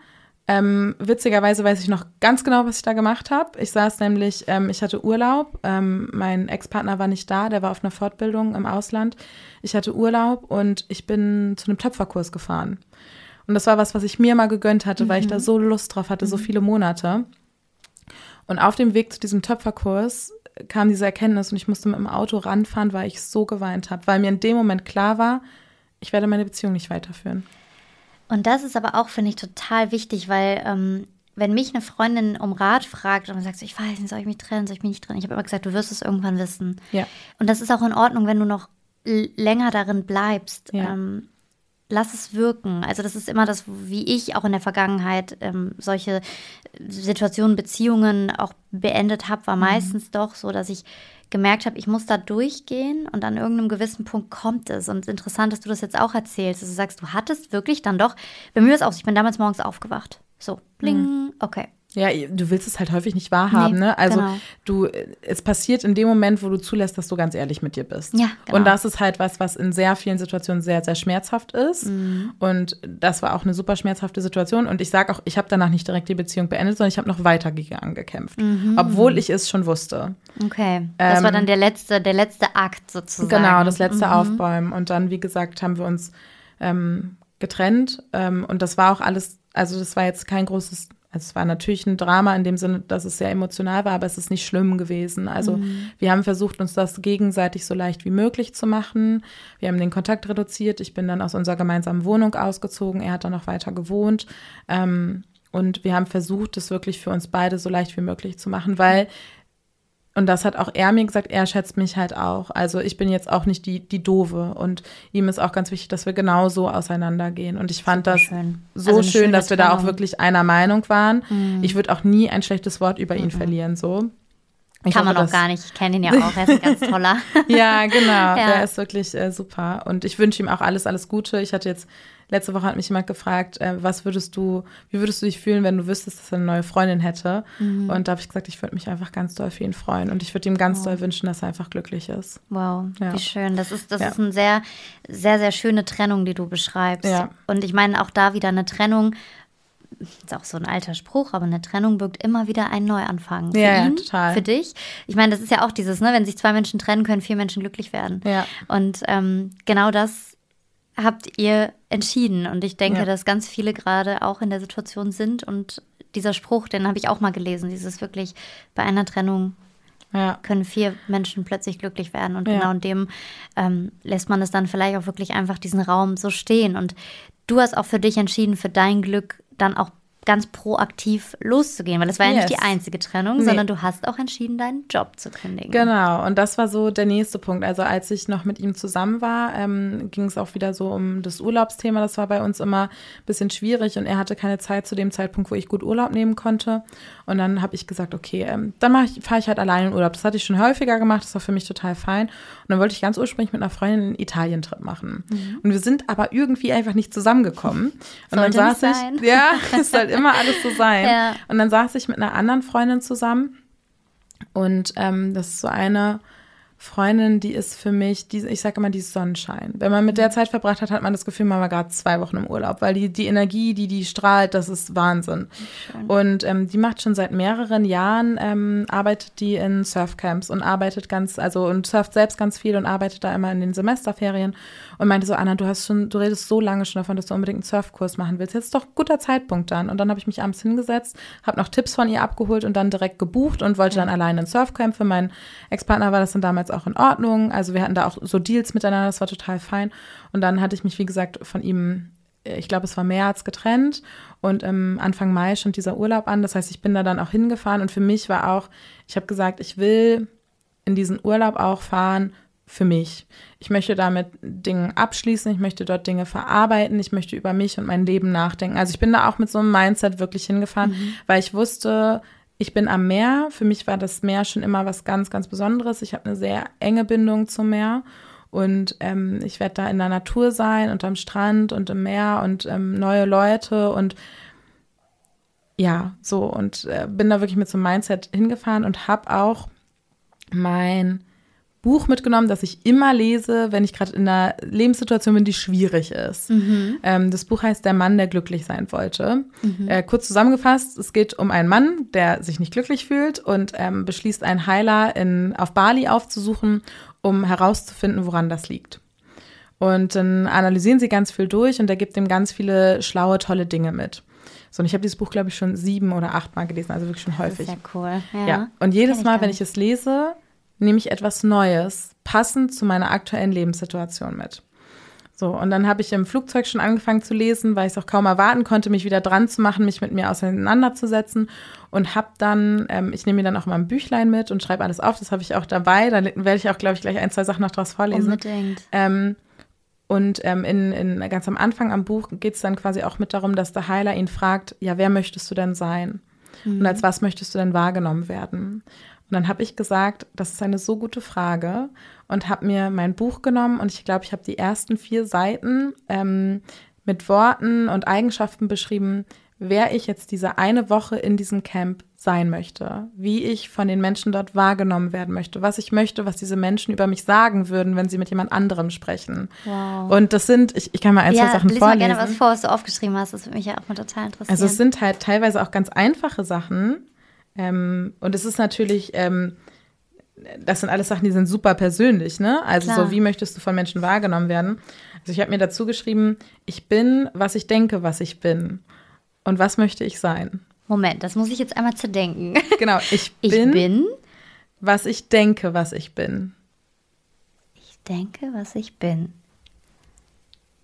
ähm, witzigerweise weiß ich noch ganz genau, was ich da gemacht habe. Ich saß nämlich, ähm, ich hatte Urlaub, ähm, mein Ex-Partner war nicht da, der war auf einer Fortbildung im Ausland. Ich hatte Urlaub und ich bin zu einem Töpferkurs gefahren. Und das war was, was ich mir mal gegönnt hatte, weil ich da so Lust drauf hatte, so viele Monate. Und auf dem Weg zu diesem Töpferkurs kam diese Erkenntnis und ich musste mit dem Auto ranfahren, weil ich so geweint habe, weil mir in dem Moment klar war, ich werde meine Beziehung nicht weiterführen. Und das ist aber auch, finde ich, total wichtig, weil ähm, wenn mich eine Freundin um Rat fragt und sagt so, ich weiß nicht, soll ich mich trennen, soll ich mich nicht trennen? Ich habe immer gesagt, du wirst es irgendwann wissen. Ja. Und das ist auch in Ordnung, wenn du noch länger darin bleibst. Ja. Ähm, lass es wirken. Also das ist immer das, wie ich auch in der Vergangenheit ähm, solche Situationen, Beziehungen auch beendet habe, war Mhm. meistens doch so, dass ich gemerkt habe, ich muss da durchgehen und an irgendeinem gewissen Punkt kommt es. Und interessant, dass du das jetzt auch erzählst, dass du sagst, du hattest wirklich dann doch, bei mir ist auch ich bin damals morgens aufgewacht. So, bling, okay. Ja, du willst es halt häufig nicht wahrhaben, Nee, ne? Also genau. du, es passiert in dem Moment, wo du zulässt, dass du ganz ehrlich mit dir bist. Ja, genau. Und das ist halt was, was in sehr vielen Situationen sehr, sehr schmerzhaft ist. Mhm. Und das war auch eine super schmerzhafte Situation. Und ich sage auch, ich habe danach nicht direkt die Beziehung beendet, sondern ich habe noch weiter gegen angekämpft, Mhm. obwohl ich es schon wusste. Okay. Das war Ähm, dann der letzte, der letzte Akt sozusagen. Genau, das letzte Mhm. Aufbäumen. Und dann, wie gesagt, haben wir uns ähm, getrennt. Ähm, und das war auch alles, also das war jetzt kein großes, also es war natürlich ein Drama in dem Sinne, dass es sehr emotional war, aber es ist nicht schlimm gewesen. Also Mhm. wir haben versucht, uns das gegenseitig so leicht wie möglich zu machen. Wir haben den Kontakt reduziert. Ich bin dann aus unserer gemeinsamen Wohnung ausgezogen. Er hat dann noch weiter gewohnt. Ähm, und wir haben versucht, das wirklich für uns beide so leicht wie möglich zu machen, weil und das hat auch er mir gesagt, er schätzt mich halt auch. Also ich bin jetzt auch nicht die, die Doofe. Und ihm ist auch ganz wichtig, dass wir genauso auseinandergehen. Und ich fand das schön. so Also schön, dass wir da auch. Mhm. wirklich einer Meinung waren. Ich würde auch nie ein schlechtes Wort über ihn verlieren, so. Ich Kann man auch gar nicht. Ich kenne ihn ja auch. Er ist ein ganz toller. ja, genau. Ja. Der ist wirklich äh, super. Und ich wünsche ihm auch alles, alles Gute. Ich hatte jetzt, letzte Woche hat mich jemand gefragt, äh, was würdest du, wie würdest du dich fühlen, wenn du wüsstest, dass er eine neue Freundin hätte? Mhm. Und da habe ich gesagt, ich würde mich einfach ganz doll für ihn freuen. Und ich würde ihm ganz doll wünschen, dass er einfach glücklich ist. Wow, Ja. wie schön. Das ist, das Ja. ist eine sehr, sehr, sehr schöne Trennung, die du beschreibst. Ja. Und ich meine auch da wieder eine Trennung, ist auch so ein alter Spruch, aber eine Trennung birgt immer wieder einen Neuanfang. Für Ja, ja, ihn, total. für dich. Ich meine, das ist ja auch dieses, ne, wenn sich zwei Menschen trennen, können vier Menschen glücklich werden. Ja. Und ähm, genau das habt ihr entschieden. Und ich denke, Ja. dass ganz viele gerade auch in der Situation sind. Und dieser Spruch, den habe ich auch mal gelesen, dieses wirklich bei einer Trennung Ja. können vier Menschen plötzlich glücklich werden. Und Ja. genau in dem ähm, lässt man es dann vielleicht auch wirklich einfach diesen Raum so stehen. Und du hast auch für dich entschieden, für dein Glück dann auch ganz proaktiv loszugehen, weil das war ja Yes. nicht die einzige Trennung, Nee. sondern du hast auch entschieden, deinen Job zu kündigen. Genau, und das war so der nächste Punkt. Also als ich noch mit ihm zusammen war, ähm, ging es auch wieder so um das Urlaubsthema. Das war bei uns immer ein bisschen schwierig und er hatte keine Zeit zu dem Zeitpunkt, wo ich gut Urlaub nehmen konnte. Und dann habe ich gesagt, okay, ähm, dann fahre ich halt alleine in Urlaub. Das hatte ich schon häufiger gemacht, das war für mich total fein. Und dann wollte ich ganz ursprünglich mit einer Freundin einen Italien-Trip machen. Und wir sind aber irgendwie einfach nicht zusammengekommen. Und dann Mhm. Sollte saß nicht ich, sein. ja, es soll immer alles so sein. Ja. Und dann saß ich mit einer anderen Freundin zusammen. Und ähm, das ist so eine Freundin, die ist für mich, die, ich sage immer, die ist Sonnenschein. Wenn man mit der Zeit verbracht hat, hat man das Gefühl, man war gerade zwei Wochen im Urlaub, weil die, die Energie, die die strahlt, das ist Wahnsinn. Und ähm, die macht schon seit mehreren Jahren, ähm, arbeitet die in Surfcamps und arbeitet ganz, also und surft selbst ganz viel und arbeitet da immer in den Semesterferien und meinte so, Anna, du hast schon, du redest so lange schon davon, dass du unbedingt einen Surfkurs machen willst. Jetzt ist doch ein guter Zeitpunkt dann. Und dann habe ich mich abends hingesetzt, habe noch Tipps von ihr abgeholt und dann direkt gebucht und wollte dann alleine ein Surfcamp. Für meinen Ex-Partner war das dann damals auch in Ordnung. Also wir hatten da auch so Deals miteinander, das war total fein. Und dann hatte ich mich, wie gesagt, von ihm, ich glaube, es war März getrennt und ähm, Anfang Mai stand dieser Urlaub an. Das heißt, ich bin da dann auch hingefahren und für mich war auch, ich habe gesagt, ich will in diesen Urlaub auch fahren für mich. Ich möchte damit Dinge abschließen, ich möchte dort Dinge verarbeiten, ich möchte über mich und mein Leben nachdenken. Also ich bin da auch mit so einem Mindset wirklich hingefahren, weil ich wusste, ich bin am Meer. Für mich war das Meer schon immer was ganz, ganz Besonderes. Ich habe eine sehr enge Bindung zum Meer. Und ähm, ich werde da in der Natur sein und am Strand und im Meer und ähm, neue Leute und ja, so und äh, bin da wirklich mit so einem Mindset hingefahren und habe auch mein Buch mitgenommen, das ich immer lese, wenn ich gerade in einer Lebenssituation bin, die schwierig ist. Ähm, das Buch heißt Der Mann, der glücklich sein wollte. Äh, kurz zusammengefasst, es geht um einen Mann, der sich nicht glücklich fühlt und ähm, beschließt, einen Heiler in, auf Bali aufzusuchen, um herauszufinden, woran das liegt. Und dann analysieren sie ganz viel durch und er gibt ihm ganz viele schlaue, tolle Dinge mit. So, und ich habe dieses Buch, glaube ich, schon sieben oder acht Mal gelesen, also wirklich schon Das häufig. ist ja cool. Ja. Ja. Und jedes Mal, wenn ich es lese, nehme ich etwas Neues, passend zu meiner aktuellen Lebenssituation mit. So, und dann habe ich im Flugzeug schon angefangen zu lesen, weil ich es auch kaum erwarten konnte, mich wieder dran zu machen, mich mit mir auseinanderzusetzen. Und habe dann, ähm, ich nehme mir dann auch mal ein Büchlein mit und schreibe alles auf. Das habe ich auch dabei. Da werde ich auch, glaube ich, gleich ein, zwei Sachen noch draus vorlesen. Unbedingt. Ähm, und ähm, in, in, ganz am Anfang am Buch geht es dann quasi auch mit darum, dass der Heiler ihn fragt, ja, wer möchtest du denn sein? Und als was möchtest du denn wahrgenommen werden? Und dann habe ich gesagt, das ist eine so gute Frage und habe mir mein Buch genommen und ich glaube, ich habe die ersten vier Seiten ähm, mit Worten und Eigenschaften beschrieben, wer ich jetzt diese eine Woche in diesem Camp sein möchte, wie ich von den Menschen dort wahrgenommen werden möchte, was ich möchte, was diese Menschen über mich sagen würden, wenn sie mit jemand anderem sprechen. Wow. Und das sind, ich, ich kann mal ein, zwei ja, Sachen lies mal vorlesen. gerne was vor, was du aufgeschrieben hast. Das würde mich ja auch mal total interessieren. Also es sind halt teilweise auch ganz einfache Sachen. Ähm, und es ist natürlich, ähm, das sind alles Sachen, die sind super persönlich, ne? Also Klar. so, wie möchtest du von Menschen wahrgenommen werden? Also ich habe mir dazu geschrieben, ich bin, was ich denke, was ich bin. Und was möchte ich sein? Moment, das muss ich jetzt einmal zerdenken. Genau, ich Ich bin, bin, was ich denke, was ich bin. ich denke, was ich bin.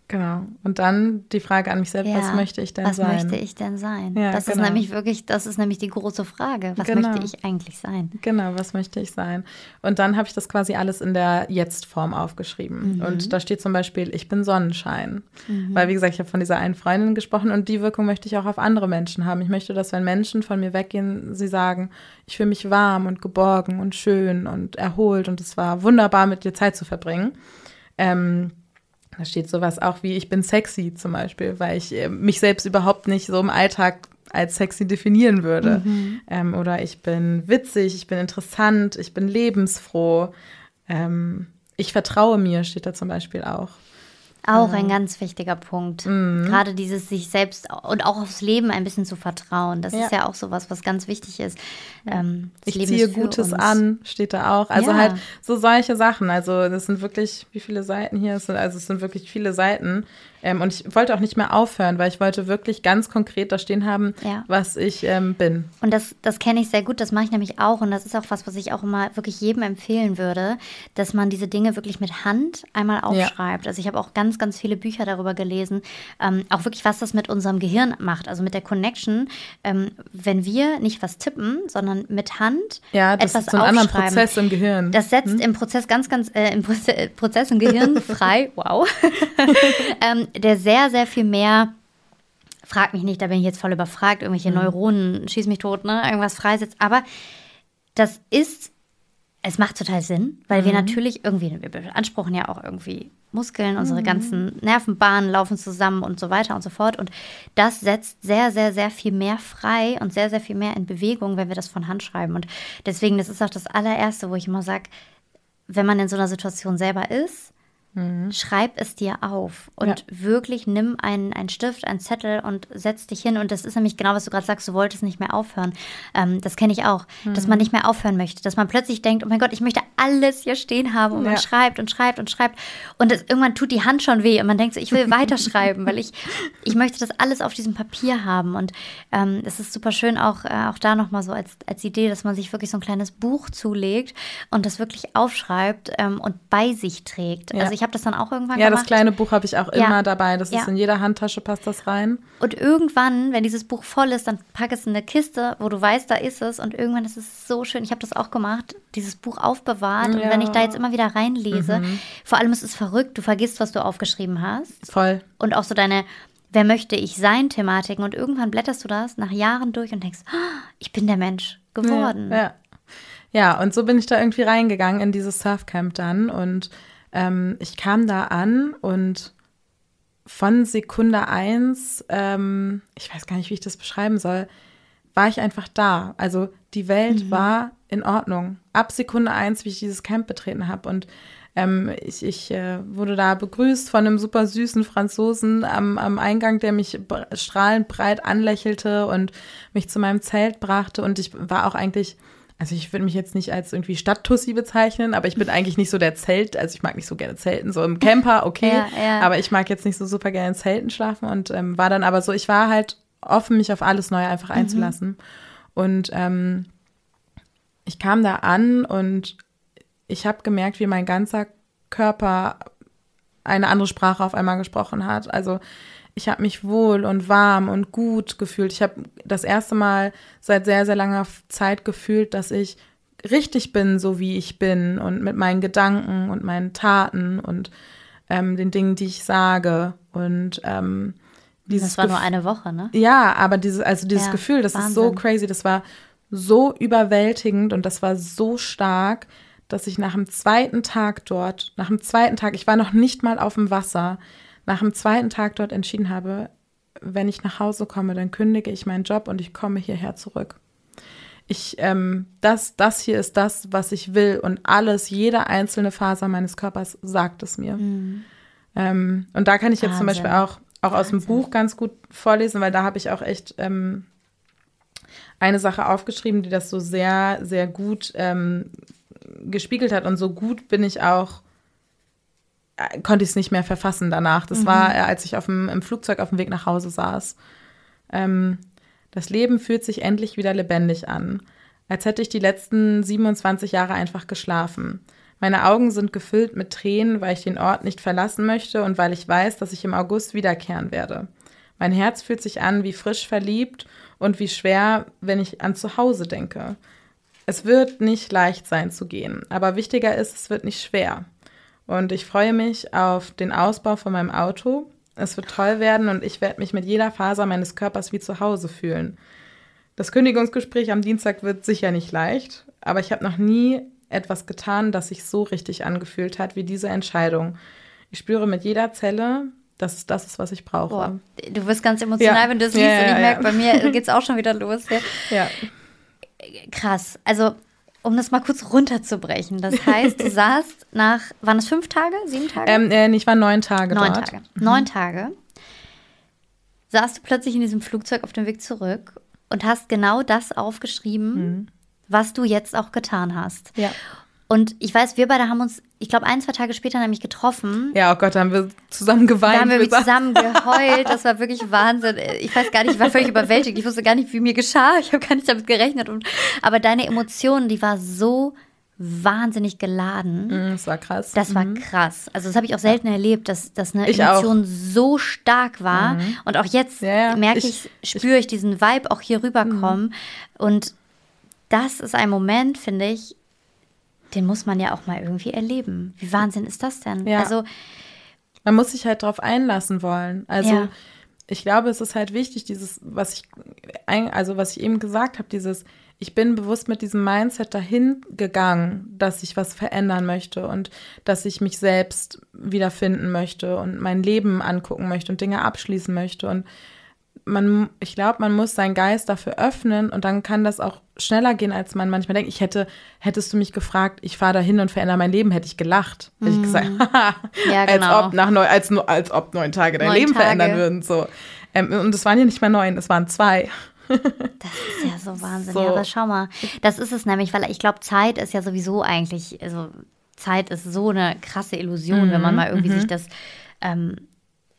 Genau. Und dann die Frage an mich selbst, Ja, was möchte ich denn was sein? möchte ich denn sein? Ja, das genau. ist nämlich wirklich, das ist nämlich die große Frage. Was Genau. möchte ich eigentlich sein? Genau, was möchte ich sein? Und dann habe ich das quasi alles in der Jetzt-Form aufgeschrieben. Und da steht zum Beispiel, ich bin Sonnenschein. Weil, wie gesagt, ich habe von dieser einen Freundin gesprochen und die Wirkung möchte ich auch auf andere Menschen haben. Ich möchte, dass wenn Menschen von mir weggehen, sie sagen, ich fühle mich warm und geborgen und schön und erholt und es war wunderbar, mit dir Zeit zu verbringen. Ähm, da steht sowas auch wie, ich bin sexy zum Beispiel, weil ich äh, mich selbst überhaupt nicht so im Alltag als sexy definieren würde. Ähm, oder ich bin witzig, ich bin interessant, ich bin lebensfroh. Ähm, ich vertraue mir, steht da zum Beispiel auch. Auch ein ganz wichtiger Punkt. Mhm. Gerade dieses sich selbst und auch aufs Leben ein bisschen zu vertrauen. Das Ja. ist ja auch sowas, was ganz wichtig ist. Ähm, Ich Leben ziehe Gutes uns. an, steht da auch. Also Ja. halt so solche Sachen. Also das sind wirklich, wie viele Seiten hier? Es sind, also es sind wirklich viele Seiten. Ähm, und ich wollte auch nicht mehr aufhören, weil ich wollte wirklich ganz konkret da stehen haben, Ja. was ich ähm, bin. Und das, das kenne ich sehr gut, das mache ich nämlich auch. Und das ist auch was, was ich auch immer wirklich jedem empfehlen würde, dass man diese Dinge wirklich mit Hand einmal aufschreibt. Also ich habe auch ganz ganz, ganz viele Bücher darüber gelesen, ähm, auch wirklich, was das mit unserem Gehirn macht, also mit der Connection. Ähm, wenn wir nicht was tippen, sondern mit Hand ja, das etwas ist so ein anderer Prozess im Gehirn. Das setzt hm? im Prozess ganz, ganz, äh, im Proze Prozess im Gehirn frei, wow, ähm, der sehr, sehr viel mehr frag mich nicht, da bin ich jetzt voll überfragt, irgendwelche mhm. Neuronen, schieß mich tot, ne, irgendwas freisetzt. Aber das ist, es macht total Sinn, weil mhm. wir natürlich irgendwie, wir beanspruchen ja auch irgendwie Muskeln, unsere mhm. ganzen Nervenbahnen laufen zusammen und so weiter und so fort. Und das setzt sehr, sehr, sehr viel mehr frei und sehr, sehr viel mehr in Bewegung, wenn wir das von Hand schreiben. Und deswegen, das ist auch das allererste, wo ich immer sage, wenn man in so einer Situation selber ist, Mhm. Schreib es dir auf und ja. wirklich nimm einen, einen Stift, einen Zettel und setz dich hin. Und das ist nämlich genau, was du gerade sagst, du wolltest nicht mehr aufhören. Ähm, das kenne ich auch, mhm. dass man mhm. nicht mehr aufhören möchte, dass man plötzlich denkt, oh mein Gott, ich möchte alles hier stehen haben und ja. man schreibt und schreibt und schreibt. Und das, irgendwann tut die Hand schon weh und man denkt so, ich will weiterschreiben, weil ich, ich möchte das alles auf diesem Papier haben. Und ähm, es ist super schön, auch, äh, auch da nochmal so als, als Idee, dass man sich wirklich so ein kleines Buch zulegt und das wirklich aufschreibt ähm, und bei sich trägt. Ja. Also ich habe das dann auch irgendwann ja, gemacht. Ja, das kleine Buch habe ich auch immer dabei. Das ist in jeder Handtasche, passt das rein. Und irgendwann, wenn dieses Buch voll ist, dann pack es in eine Kiste, wo du weißt, da ist es. Und irgendwann ist es so schön. Ich habe das auch gemacht, dieses Buch aufbewahrt. Und wenn ich da jetzt immer wieder reinlese, mhm. vor allem ist es verrückt, du vergisst, was du aufgeschrieben hast. Voll. Und auch so deine Wer möchte ich sein Thematiken. Und irgendwann blätterst du das nach Jahren durch und denkst, oh, ich bin der Mensch geworden. Ja, ja. ja, und so bin ich da irgendwie reingegangen in dieses Surfcamp dann. Und ähm, ich kam da an und von Sekunde eins, ähm, ich weiß gar nicht, wie ich das beschreiben soll, war ich einfach da. Also die Welt mhm. war in Ordnung. Ab Sekunde eins, wie ich dieses Camp betreten habe. Und ähm, ich, ich äh, wurde da begrüßt von einem super süßen Franzosen am, am Eingang, der mich strahlend breit anlächelte und mich zu meinem Zelt brachte. Und ich war auch eigentlich also ich würde mich jetzt nicht als irgendwie Stadttussi bezeichnen, aber ich bin eigentlich nicht so der Zelt, also ich mag nicht so gerne Zelten, so im Camper, okay, ja, ja. aber ich mag jetzt nicht so super gerne in Zelten schlafen und ähm, war dann aber so, ich war halt offen, mich auf alles Neue einfach mhm. einzulassen. Mhm. Und ähm, ich kam da an und ich habe gemerkt, wie mein ganzer Körper eine andere Sprache auf einmal gesprochen hat. Also ich habe mich wohl und warm und gut gefühlt. Ich habe das erste Mal seit sehr, sehr langer Zeit gefühlt, dass ich richtig bin, so wie ich bin und mit meinen Gedanken und meinen Taten und ähm, den Dingen, die ich sage. Und ähm, dieses Das war Gef nur eine Woche, ne? Ja, aber dieses, also dieses ja, Gefühl, das Wahnsinn. ist so crazy, das war so überwältigend und das war so stark, dass ich nach dem zweiten Tag dort, nach dem zweiten Tag, ich war noch nicht mal auf dem Wasser, nach dem zweiten Tag dort entschieden habe, wenn ich nach Hause komme, dann kündige ich meinen Job und ich komme hierher zurück. Ich, ähm, das, das hier ist das, was ich will und alles, jede einzelne Faser meines Körpers sagt es mir. Mhm. Ähm, und da kann ich jetzt Wahnsinn. zum Beispiel auch, auch aus dem Buch ganz gut vorlesen, weil da habe ich auch echt ähm, eine Sache aufgeschrieben, die das so sehr, sehr gut ähm, gespiegelt hat. Und so gut bin ich auch konnte ich es nicht mehr verfassen danach. Das mhm. war, äh, als ich auf dem, im Flugzeug auf dem Weg nach Hause saß. Ähm, das Leben fühlt sich endlich wieder lebendig an, als hätte ich die letzten 27 Jahre einfach geschlafen. Meine Augen sind gefüllt mit Tränen, weil ich den Ort nicht verlassen möchte und weil ich weiß, dass ich im August wiederkehren werde. Mein Herz fühlt sich an wie frisch verliebt und wie schwer, wenn ich an zu Hause denke. Es wird nicht leicht sein zu gehen, aber wichtiger ist, es wird nicht schwer. Und ich freue mich auf den Ausbau von meinem Auto. Es wird toll werden und ich werde mich mit jeder Faser meines Körpers wie zu Hause fühlen. Das Kündigungsgespräch am Dienstag wird sicher nicht leicht, aber ich habe noch nie etwas getan, das sich so richtig angefühlt hat wie diese Entscheidung. Ich spüre mit jeder Zelle, dass es das ist, was ich brauche. Boah, du wirst ganz emotional, ja. wenn du es liest. Ja, ja, und ich merke, bei mir geht es auch schon wieder los. Ja. Krass. Also um das mal kurz runterzubrechen. Das heißt, du saßt nach, waren es fünf Tage, sieben Tage? Ähm, äh, ich war neun Tage neun dort. Tage. Mhm. Neun Tage. Saßt du plötzlich in diesem Flugzeug auf dem Weg zurück und hast genau das aufgeschrieben, mhm. was du jetzt auch getan hast. Ja. Und ich weiß, wir beide haben uns, ich glaube, ein, zwei Tage später nämlich getroffen. Ja, oh Gott, da haben wir zusammen geweint. Da haben wir zusammen geheult. Das war wirklich Wahnsinn. Ich weiß gar nicht, ich war völlig überwältigt. Ich wusste gar nicht, wie mir geschah. Ich habe gar nicht damit gerechnet. Und, aber deine Emotionen, die war so wahnsinnig geladen. Mm, Das war krass. Das war Mhm. krass. Also das habe ich auch selten erlebt, dass, dass eine Ich Emotion so stark war. Und auch jetzt Ja, ja. merke Ich- ich, spüre ich diesen Vibe auch hier rüberkommen. Und das ist ein Moment, finde ich, den muss man ja auch mal irgendwie erleben. Wie Wahnsinn ist das denn? Ja. Also Man muss sich halt darauf einlassen wollen. Also Ja. ich glaube, es ist halt wichtig, dieses, was ich, also was ich eben gesagt habe, dieses, ich bin bewusst mit diesem Mindset dahin gegangen, dass ich was verändern möchte und dass ich mich selbst wiederfinden möchte und mein Leben angucken möchte und Dinge abschließen möchte. Und man, ich glaube, man muss seinen Geist dafür öffnen und dann kann das auch schneller gehen, als man manchmal denkt. Ich hätte, hättest du mich gefragt, ich fahre dahin und verändere mein Leben, hätte ich gelacht. Hätte ich gesagt, haha, Ja, genau. als ob nach neun, als, als ob neun Tage dein Neun Leben Tage. verändern würden. So. Ähm, und es waren ja nicht mal neun, es waren zwei. Das ist ja so Wahnsinn. So. Ja, aber schau mal, das ist es nämlich, weil ich glaube, Zeit ist ja sowieso eigentlich, also Zeit ist so eine krasse Illusion, wenn Mhm, man mal irgendwie sich das, ähm,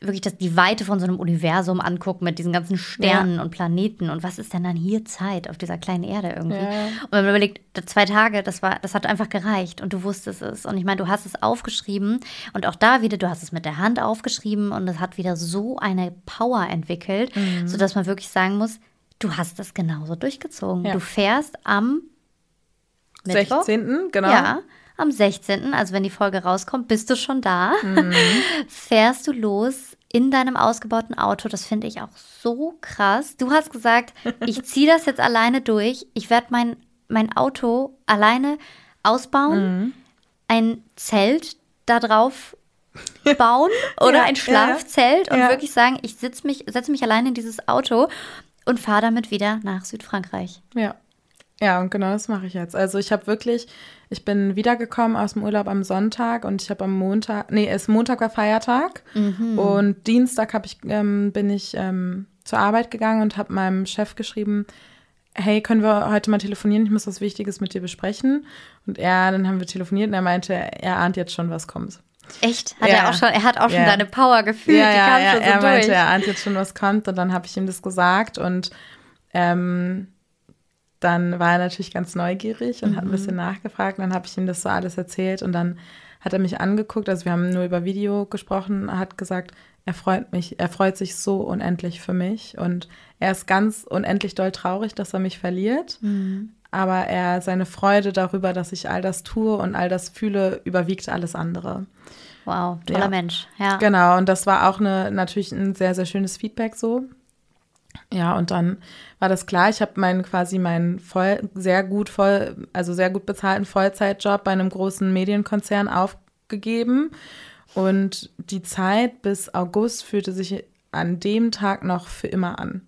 wirklich das, die Weite von so einem Universum anguckt mit diesen ganzen Sternen und Planeten und was ist denn dann hier Zeit auf dieser kleinen Erde irgendwie? Ja. Und wenn man überlegt, zwei Tage, das war, das hat einfach gereicht und du wusstest es. Und ich meine, du hast es aufgeschrieben und auch da wieder, du hast es mit der Hand aufgeschrieben und es hat wieder so eine Power entwickelt, Mhm. sodass man wirklich sagen muss, du hast das genauso durchgezogen. Ja. Du fährst am Mittwoch? 16. genau. Ja, am 16., also wenn die Folge rauskommt, bist du schon da. Mhm. Fährst du los in deinem ausgebauten Auto. Das finde ich auch so krass. Du hast gesagt, ich ziehe das jetzt alleine durch. Ich werde mein, mein Auto alleine ausbauen, Mhm. ein Zelt da drauf bauen oder Ja, ein ja, Schlafzelt und ja. wirklich sagen, ich setze mich, setze mich alleine in dieses Auto und fahre damit wieder nach Südfrankreich. Ja. Ja, und genau das mache ich jetzt. Also ich habe wirklich, ich bin wiedergekommen aus dem Urlaub am Sonntag und ich habe am Montag, nee, es Montag war Feiertag und Dienstag hab ich, ähm, bin ich ähm, zur Arbeit gegangen und habe meinem Chef geschrieben, hey, können wir heute mal telefonieren? Ich muss was Wichtiges mit dir besprechen. Und er, dann haben wir telefoniert und er meinte, er ahnt jetzt schon, was kommt. Echt? Hat Ja. er auch schon, er hat auch schon Ja. deine Power gefühlt, ja, die kam ja, schon so er meinte, durch. er ahnt jetzt schon, was kommt. Und dann habe ich ihm das gesagt und ähm, dann war er natürlich ganz neugierig und hat ein Mhm. bisschen nachgefragt. Dann habe ich ihm das so alles erzählt und dann hat er mich angeguckt. Also wir haben nur über Video gesprochen. Er hat gesagt, er freut mich, er freut sich so unendlich für mich und er ist ganz unendlich doll traurig, dass er mich verliert. Mhm. Aber er seine Freude darüber, dass ich all das tue und all das fühle, überwiegt alles andere. Wow, toller Ja. Mensch. Ja. Genau, und das war auch eine, natürlich ein sehr, sehr schönes Feedback so. Ja, und dann war das klar, ich habe meinen quasi meinen voll, sehr gut voll, also sehr gut bezahlten Vollzeitjob bei einem großen Medienkonzern aufgegeben. Und die Zeit bis August fühlte sich an dem Tag noch für immer an.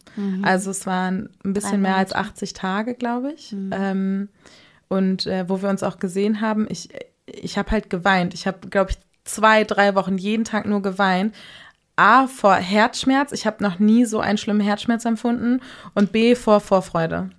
Also es waren ein bisschen mehr als 80 Tage, glaube ich. Ähm, und äh, wo wir uns auch gesehen haben, ich, ich habe halt geweint. Ich habe, glaube ich, zwei, drei Wochen jeden Tag nur geweint. A, vor Herzschmerz. Ich habe noch nie so einen schlimmen Herzschmerz empfunden. Und B, vor Vorfreude.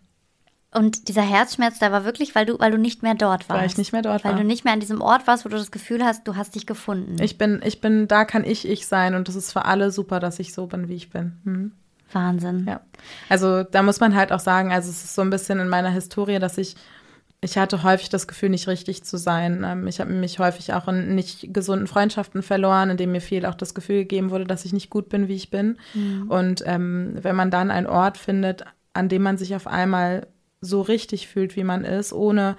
Und dieser Herzschmerz, der war wirklich, weil du, weil du nicht mehr dort warst. Weil ich nicht mehr dort weil war. du nicht mehr an diesem Ort warst, wo du das Gefühl hast, du hast dich gefunden. Ich bin, ich bin, da kann ich ich sein. Und das ist für alle super, dass ich so bin, wie ich bin. Hm. Wahnsinn. Ja. Also da muss man halt auch sagen, also es ist so ein bisschen in meiner Historie, dass ich, ich hatte häufig das Gefühl, nicht richtig zu sein. Ähm, Ich habe mich häufig auch in nicht gesunden Freundschaften verloren, in denen mir viel auch das Gefühl gegeben wurde, dass ich nicht gut bin, wie ich bin. Und ähm, wenn man dann einen Ort findet, an dem man sich auf einmal so richtig fühlt, wie man ist, ohne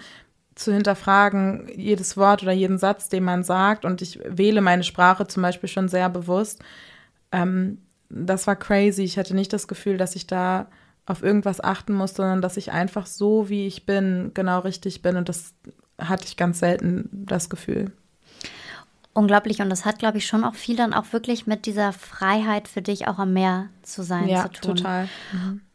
zu hinterfragen, jedes Wort oder jeden Satz, den man sagt. Und ich wähle meine Sprache zum Beispiel schon sehr bewusst. Ähm, das war crazy. Ich hatte nicht das Gefühl, dass ich da auf irgendwas achten muss, sondern dass ich einfach so, wie ich bin, genau richtig bin. Und das hatte ich ganz selten das Gefühl. Unglaublich. Und das hat, glaube ich, schon auch viel dann auch wirklich mit dieser Freiheit für dich auch am Meer zu sein ja, zu tun. total.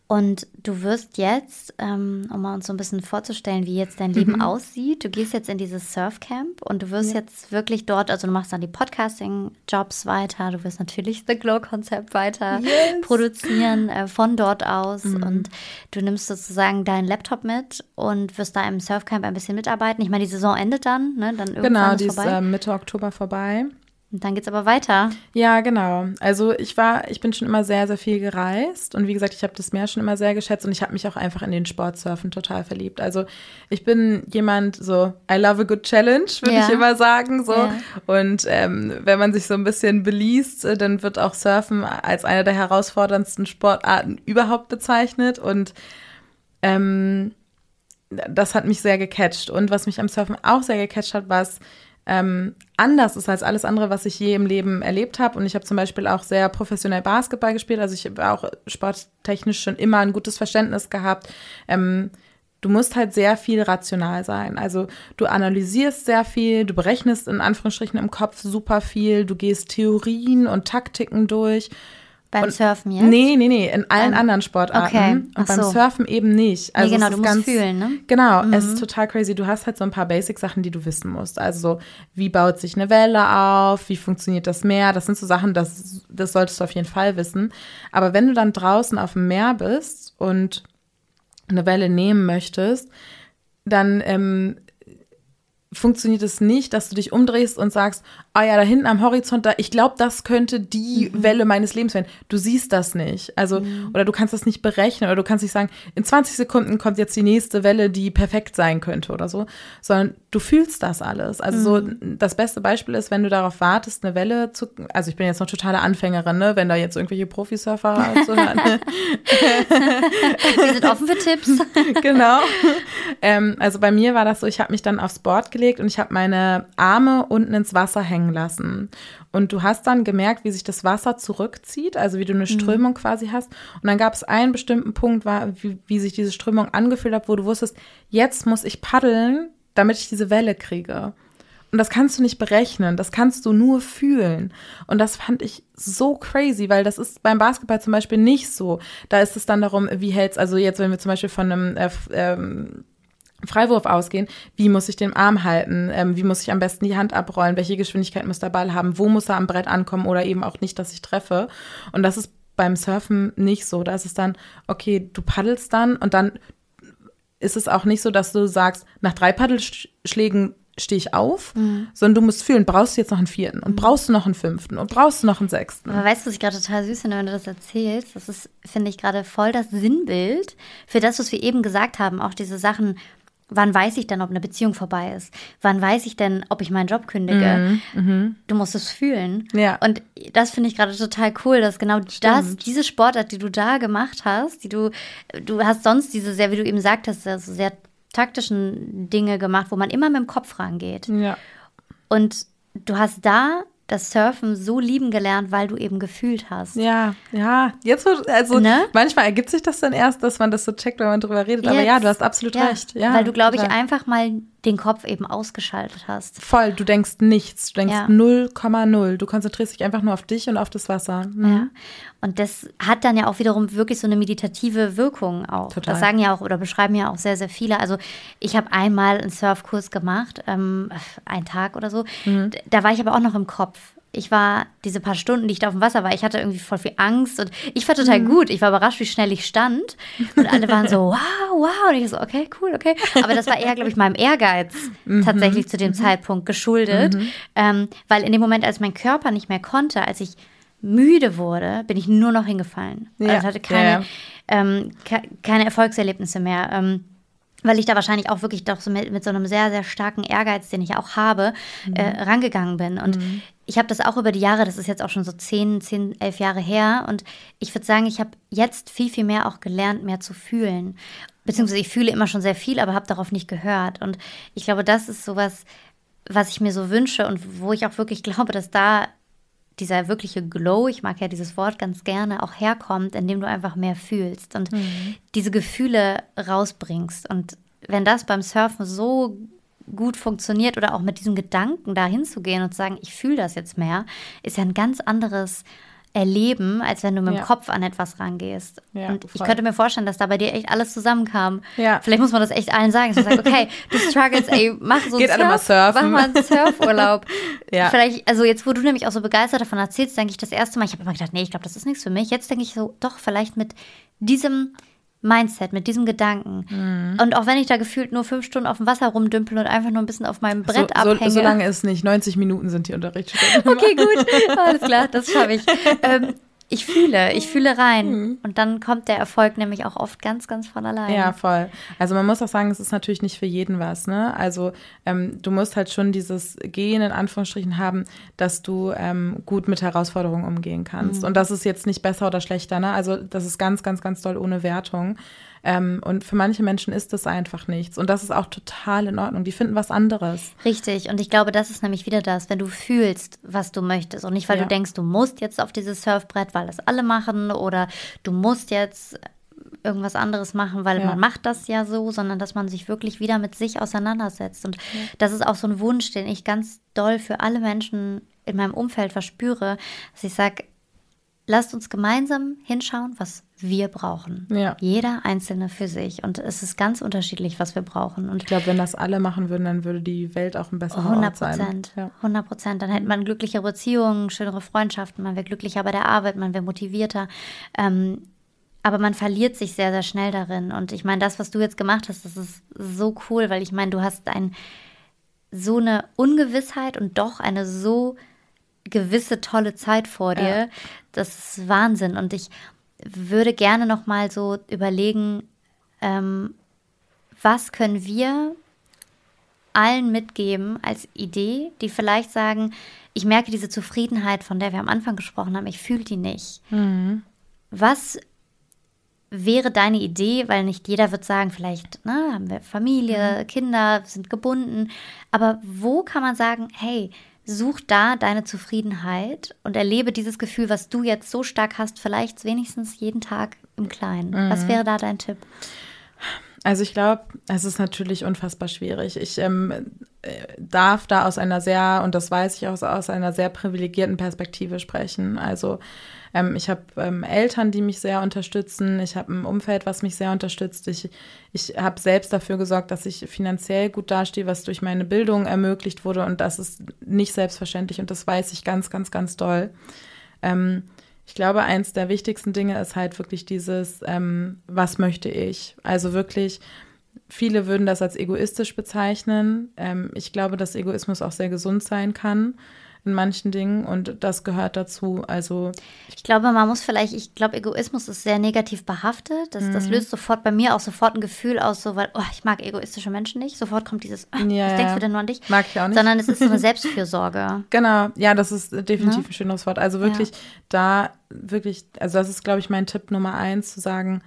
Und du wirst jetzt, ähm, um mal uns so ein bisschen vorzustellen, wie jetzt dein Mhm. Leben aussieht, du gehst jetzt in dieses Surfcamp und du wirst jetzt wirklich dort, also du machst dann die Podcasting-Jobs weiter, du wirst natürlich The Glow-Konzept weiter Yes. Mhm. produzieren äh, von dort aus und du nimmst sozusagen deinen Laptop mit und wirst da im Surfcamp ein bisschen mitarbeiten. Ich meine, die Saison endet dann, ne? Dann irgendwann Genau, ist die ist vorbei. äh, Mitte Oktober vorbei. Und dann geht's aber weiter. Ja, genau. Also ich war, ich bin schon immer sehr, sehr viel gereist und wie gesagt, ich habe das Meer schon immer sehr geschätzt und ich habe mich auch einfach in den Sportsurfen total verliebt. Also ich bin jemand so, I love a good challenge, würde Ja. ich immer sagen. So. Ja. Und ähm, wenn man sich so ein bisschen beliest, äh, dann wird auch Surfen als eine der herausforderndsten Sportarten überhaupt bezeichnet. Und ähm, das hat mich sehr gecatcht. Und was mich am Surfen auch sehr gecatcht hat, war es ähm, anders ist als alles andere, was ich je im Leben erlebt habe. Und ich habe zum Beispiel auch sehr professionell Basketball gespielt. Also ich habe auch sporttechnisch schon immer ein gutes Verständnis gehabt. Ähm, du musst halt sehr viel rational sein. Also du analysierst sehr viel, du berechnest in Anführungsstrichen im Kopf super viel, du gehst Theorien und Taktiken durch. Beim Und- Surfen jetzt? Nee, nee, nee, in allen Ähm, anderen Sportarten. okay, Und ach beim so. Surfen eben nicht. Also nee, genau, es du ist musst ganz, fühlen, ne? Genau, es ist total crazy. Du hast halt so ein paar Basic-Sachen, die du wissen musst. Also so, wie baut sich eine Welle auf, wie funktioniert das Meer? Das sind so Sachen, das, das solltest du auf jeden Fall wissen. Aber wenn du dann draußen auf dem Meer bist und eine Welle nehmen möchtest, dann ähm, funktioniert es nicht, dass du dich umdrehst und sagst, ah ja, da hinten am Horizont, da, ich glaube, das könnte die Welle meines Lebens werden. Du siehst das nicht. Also, oder du kannst das nicht berechnen oder du kannst nicht sagen, in 20 Sekunden kommt jetzt die nächste Welle, die perfekt sein könnte oder so, sondern du fühlst das alles. Also so, das beste Beispiel ist, wenn du darauf wartest, eine Welle zu, also ich bin jetzt noch totale Anfängerin, ne, wenn da jetzt irgendwelche Profisurfer zuhören, ne? Wir sind offen für Tipps. genau. Ähm, also bei mir war das so, ich habe mich dann aufs Board gelegt und ich habe meine Arme unten ins Wasser hängen lassen. Und du hast dann gemerkt, wie sich das Wasser zurückzieht, also wie du eine Strömung quasi hast. Und dann gab es einen bestimmten Punkt, war, wie, wie sich diese Strömung angefühlt hat, wo du wusstest, jetzt muss ich paddeln, damit ich diese Welle kriege. Und das kannst du nicht berechnen, das kannst du nur fühlen. Und das fand ich so crazy, weil das ist beim Basketball zum Beispiel nicht so. Da ist es dann darum, wie hältst, also jetzt, wenn wir zum Beispiel von einem äh, ähm, Freiwurf ausgehen, wie muss ich den Arm halten, ähm, wie muss ich am besten die Hand abrollen, welche Geschwindigkeit muss der Ball haben, wo muss er am Brett ankommen oder eben auch nicht, dass ich treffe. Und das ist beim Surfen nicht so. Da ist es dann, okay, du paddelst dann und dann ist es auch nicht so, dass du sagst, nach drei Paddelschlägen stehe ich auf, sondern du musst fühlen, brauchst du jetzt noch einen vierten und brauchst du noch einen fünften und brauchst du noch einen sechsten. Aber weißt du, was ich gerade total süß finde, wenn du das erzählst? Das ist, finde ich, gerade voll das Sinnbild für das, was wir eben gesagt haben. Auch diese Sachen, wann weiß ich denn, ob eine Beziehung vorbei ist? Wann weiß ich denn, ob ich meinen Job kündige? Du musst es fühlen. Ja. Und das finde ich gerade total cool, dass genau das, diese Sportart, die du da gemacht hast, die du, du hast sonst diese sehr, wie du eben sagtest, also sehr taktischen Dinge gemacht, wo man immer mit dem Kopf rangeht. Ja. Und du hast da das Surfen so lieben gelernt, weil du eben gefühlt hast. Ja, ja. Jetzt, also Ne? manchmal ergibt sich das dann erst, dass man das so checkt, wenn man drüber redet. Aber ja, Jetzt- du hast absolut ja, recht. Ja, weil du, glaube ich, einfach mal den Kopf eben ausgeschaltet hast. Voll, du denkst nichts. Du denkst Ja. 0,0. Du konzentrierst dich einfach nur auf dich und auf das Wasser. Mhm. Ja. Und das hat dann ja auch wiederum wirklich so eine meditative Wirkung auch. Total. Das sagen ja auch oder beschreiben ja auch sehr, sehr viele. Also ich habe einmal einen Surfkurs gemacht, ähm, einen Tag oder so. Mhm. Da war ich aber auch noch im Kopf. Ich war diese paar Stunden, die ich da auf dem Wasser war, ich hatte irgendwie voll viel Angst und ich war total Mhm. gut. Ich war überrascht, wie schnell ich stand. Und alle waren so, wow, wow. Und ich so, okay, cool, okay. Aber das war eher, glaube ich, meinem Ehrgeiz Mhm. tatsächlich zu dem Zeitpunkt geschuldet. Ähm, weil in dem Moment, als mein Körper nicht mehr konnte, als ich müde wurde, bin ich nur noch hingefallen. Ja, Also hatte keine, ja. Ähm, ke keine Erfolgserlebnisse mehr. Ähm, weil ich da wahrscheinlich auch wirklich doch so mit, mit so einem sehr, sehr starken Ehrgeiz, den ich auch habe, Mhm. äh, rangegangen bin. Und ich habe das auch über die Jahre, das ist jetzt auch schon so 10, 10, 11 Jahre her. Und ich würde sagen, ich habe jetzt viel, viel mehr auch gelernt, mehr zu fühlen. Beziehungsweise ich fühle immer schon sehr viel, aber habe darauf nicht gehört. Und ich glaube, das ist sowas, was ich mir so wünsche und wo ich auch wirklich glaube, dass da dieser wirkliche Glow, ich mag ja dieses Wort ganz gerne, auch herkommt, indem du einfach mehr fühlst und diese Gefühle rausbringst. Und wenn das beim Surfen so gut funktioniert oder auch mit diesem Gedanken da hinzugehen und zu sagen, ich fühle das jetzt mehr, ist ja ein ganz anderes Erleben, als wenn du mit dem Ja. Ich an etwas rangehst. Ja, und ich voll. könnte mir vorstellen, dass da bei dir echt alles zusammenkam. Ja. Vielleicht muss man das echt allen sagen. Dass man sagt, okay, du struggles, ey, mach so Geht einen alle mal Surf, surfen. Mach mal einen Surfurlaub. Ja. Vielleicht, also jetzt, wo du nämlich auch so begeistert davon erzählst, denke ich das erste Mal, ich habe immer gedacht, nee, ich glaube, das ist nichts für mich. Jetzt denke ich so, doch, vielleicht mit diesem Mindset, mit diesem Gedanken. Mhm. Und auch wenn ich da gefühlt nur fünf Stunden auf dem Wasser rumdümpel und einfach nur ein bisschen auf meinem Brett so, abhänge. So, so lange ist nicht. 90 Minuten sind die Unterrichtsstunden. Okay, gut. Alles klar, das schaffe ich. Ähm, ich fühle, ich fühle rein. Und dann kommt der Erfolg nämlich auch oft ganz, ganz von allein. Ja, voll. Also man muss auch sagen, es ist natürlich nicht für jeden was, ne? Also ähm, du musst halt schon dieses Gehen in Anführungsstrichen haben, dass du ähm, gut mit Herausforderungen umgehen kannst. Und das ist jetzt nicht besser oder schlechter, ne? Also das ist ganz, ganz, ganz doll ohne Wertung. Ähm, und für manche Menschen ist das einfach nichts. Und das ist auch total in Ordnung. Die finden was anderes. Richtig. Und ich glaube, das ist nämlich wieder das, wenn du fühlst, was du möchtest. Und nicht, weil Ja. du denkst, du musst jetzt auf dieses Surfbrett, weil das alle machen oder du musst jetzt irgendwas anderes machen, weil Ja. man macht das ja so, sondern dass man sich wirklich wieder mit sich auseinandersetzt. Und das ist auch so ein Wunsch, den ich ganz doll für alle Menschen in meinem Umfeld verspüre, dass ich sage, lasst uns gemeinsam hinschauen, was wir brauchen. Ja. Jeder Einzelne für sich. Und es ist ganz unterschiedlich, was wir brauchen. Und Ich glaube, wenn das alle machen würden, dann würde die Welt auch ein besserer 100 Ort sein. Prozent. Ja. 100 Prozent. Dann hätte man glücklichere Beziehungen, schönere Freundschaften, man wäre glücklicher bei der Arbeit, man wäre motivierter. Ähm, aber man verliert sich sehr, sehr schnell darin. Und ich meine, das, was du jetzt gemacht hast, das ist so cool, weil ich meine, du hast ein, so eine Ungewissheit und doch eine so gewisse tolle Zeit vor dir. Ja. Das ist Wahnsinn. Und ich würde gerne noch mal so überlegen, ähm, was können wir allen mitgeben als Idee, die vielleicht sagen, ich merke diese Zufriedenheit, von der wir am Anfang gesprochen haben, ich fühle die nicht. Was wäre deine Idee, weil nicht jeder wird sagen, vielleicht ne, haben wir Familie, Kinder, sind gebunden, aber wo kann man sagen, hey, such da deine Zufriedenheit und erlebe dieses Gefühl, was du jetzt so stark hast, vielleicht wenigstens jeden Tag im Kleinen. Was wäre da dein Tipp? Also ich glaube, es ist natürlich unfassbar schwierig. Ich ähm, äh, darf da aus einer sehr, und das weiß ich auch, aus einer sehr privilegierten Perspektive sprechen. Also ähm, ich habe ähm, Eltern, die mich sehr unterstützen. Ich habe ein Umfeld, was mich sehr unterstützt. Ich, ich habe selbst dafür gesorgt, dass ich finanziell gut dastehe, was durch meine Bildung ermöglicht wurde. Und das ist nicht selbstverständlich und das weiß ich ganz, ganz, ganz doll. Ähm, ich glaube, eins der wichtigsten Dinge ist halt wirklich dieses, ähm, was möchte ich? Also wirklich, viele würden das als egoistisch bezeichnen. Ähm, ich glaube, dass Egoismus auch sehr gesund sein kann in manchen Dingen und das gehört dazu. Also Ich glaube, man muss vielleicht, ich glaube, Egoismus ist sehr negativ behaftet. Das, das löst sofort bei mir auch sofort ein Gefühl aus, so, weil, oh, ich mag egoistische Menschen nicht. Sofort kommt dieses, oh, Ja, was denkst ja. du denn nur an dich? Mag ich auch nicht. Sondern es ist so eine Selbstfürsorge. Genau, ja, das ist definitiv Ne? ein schönes Wort. Also wirklich da, wirklich, also das ist, glaube ich, mein Tipp Nummer eins, zu sagen,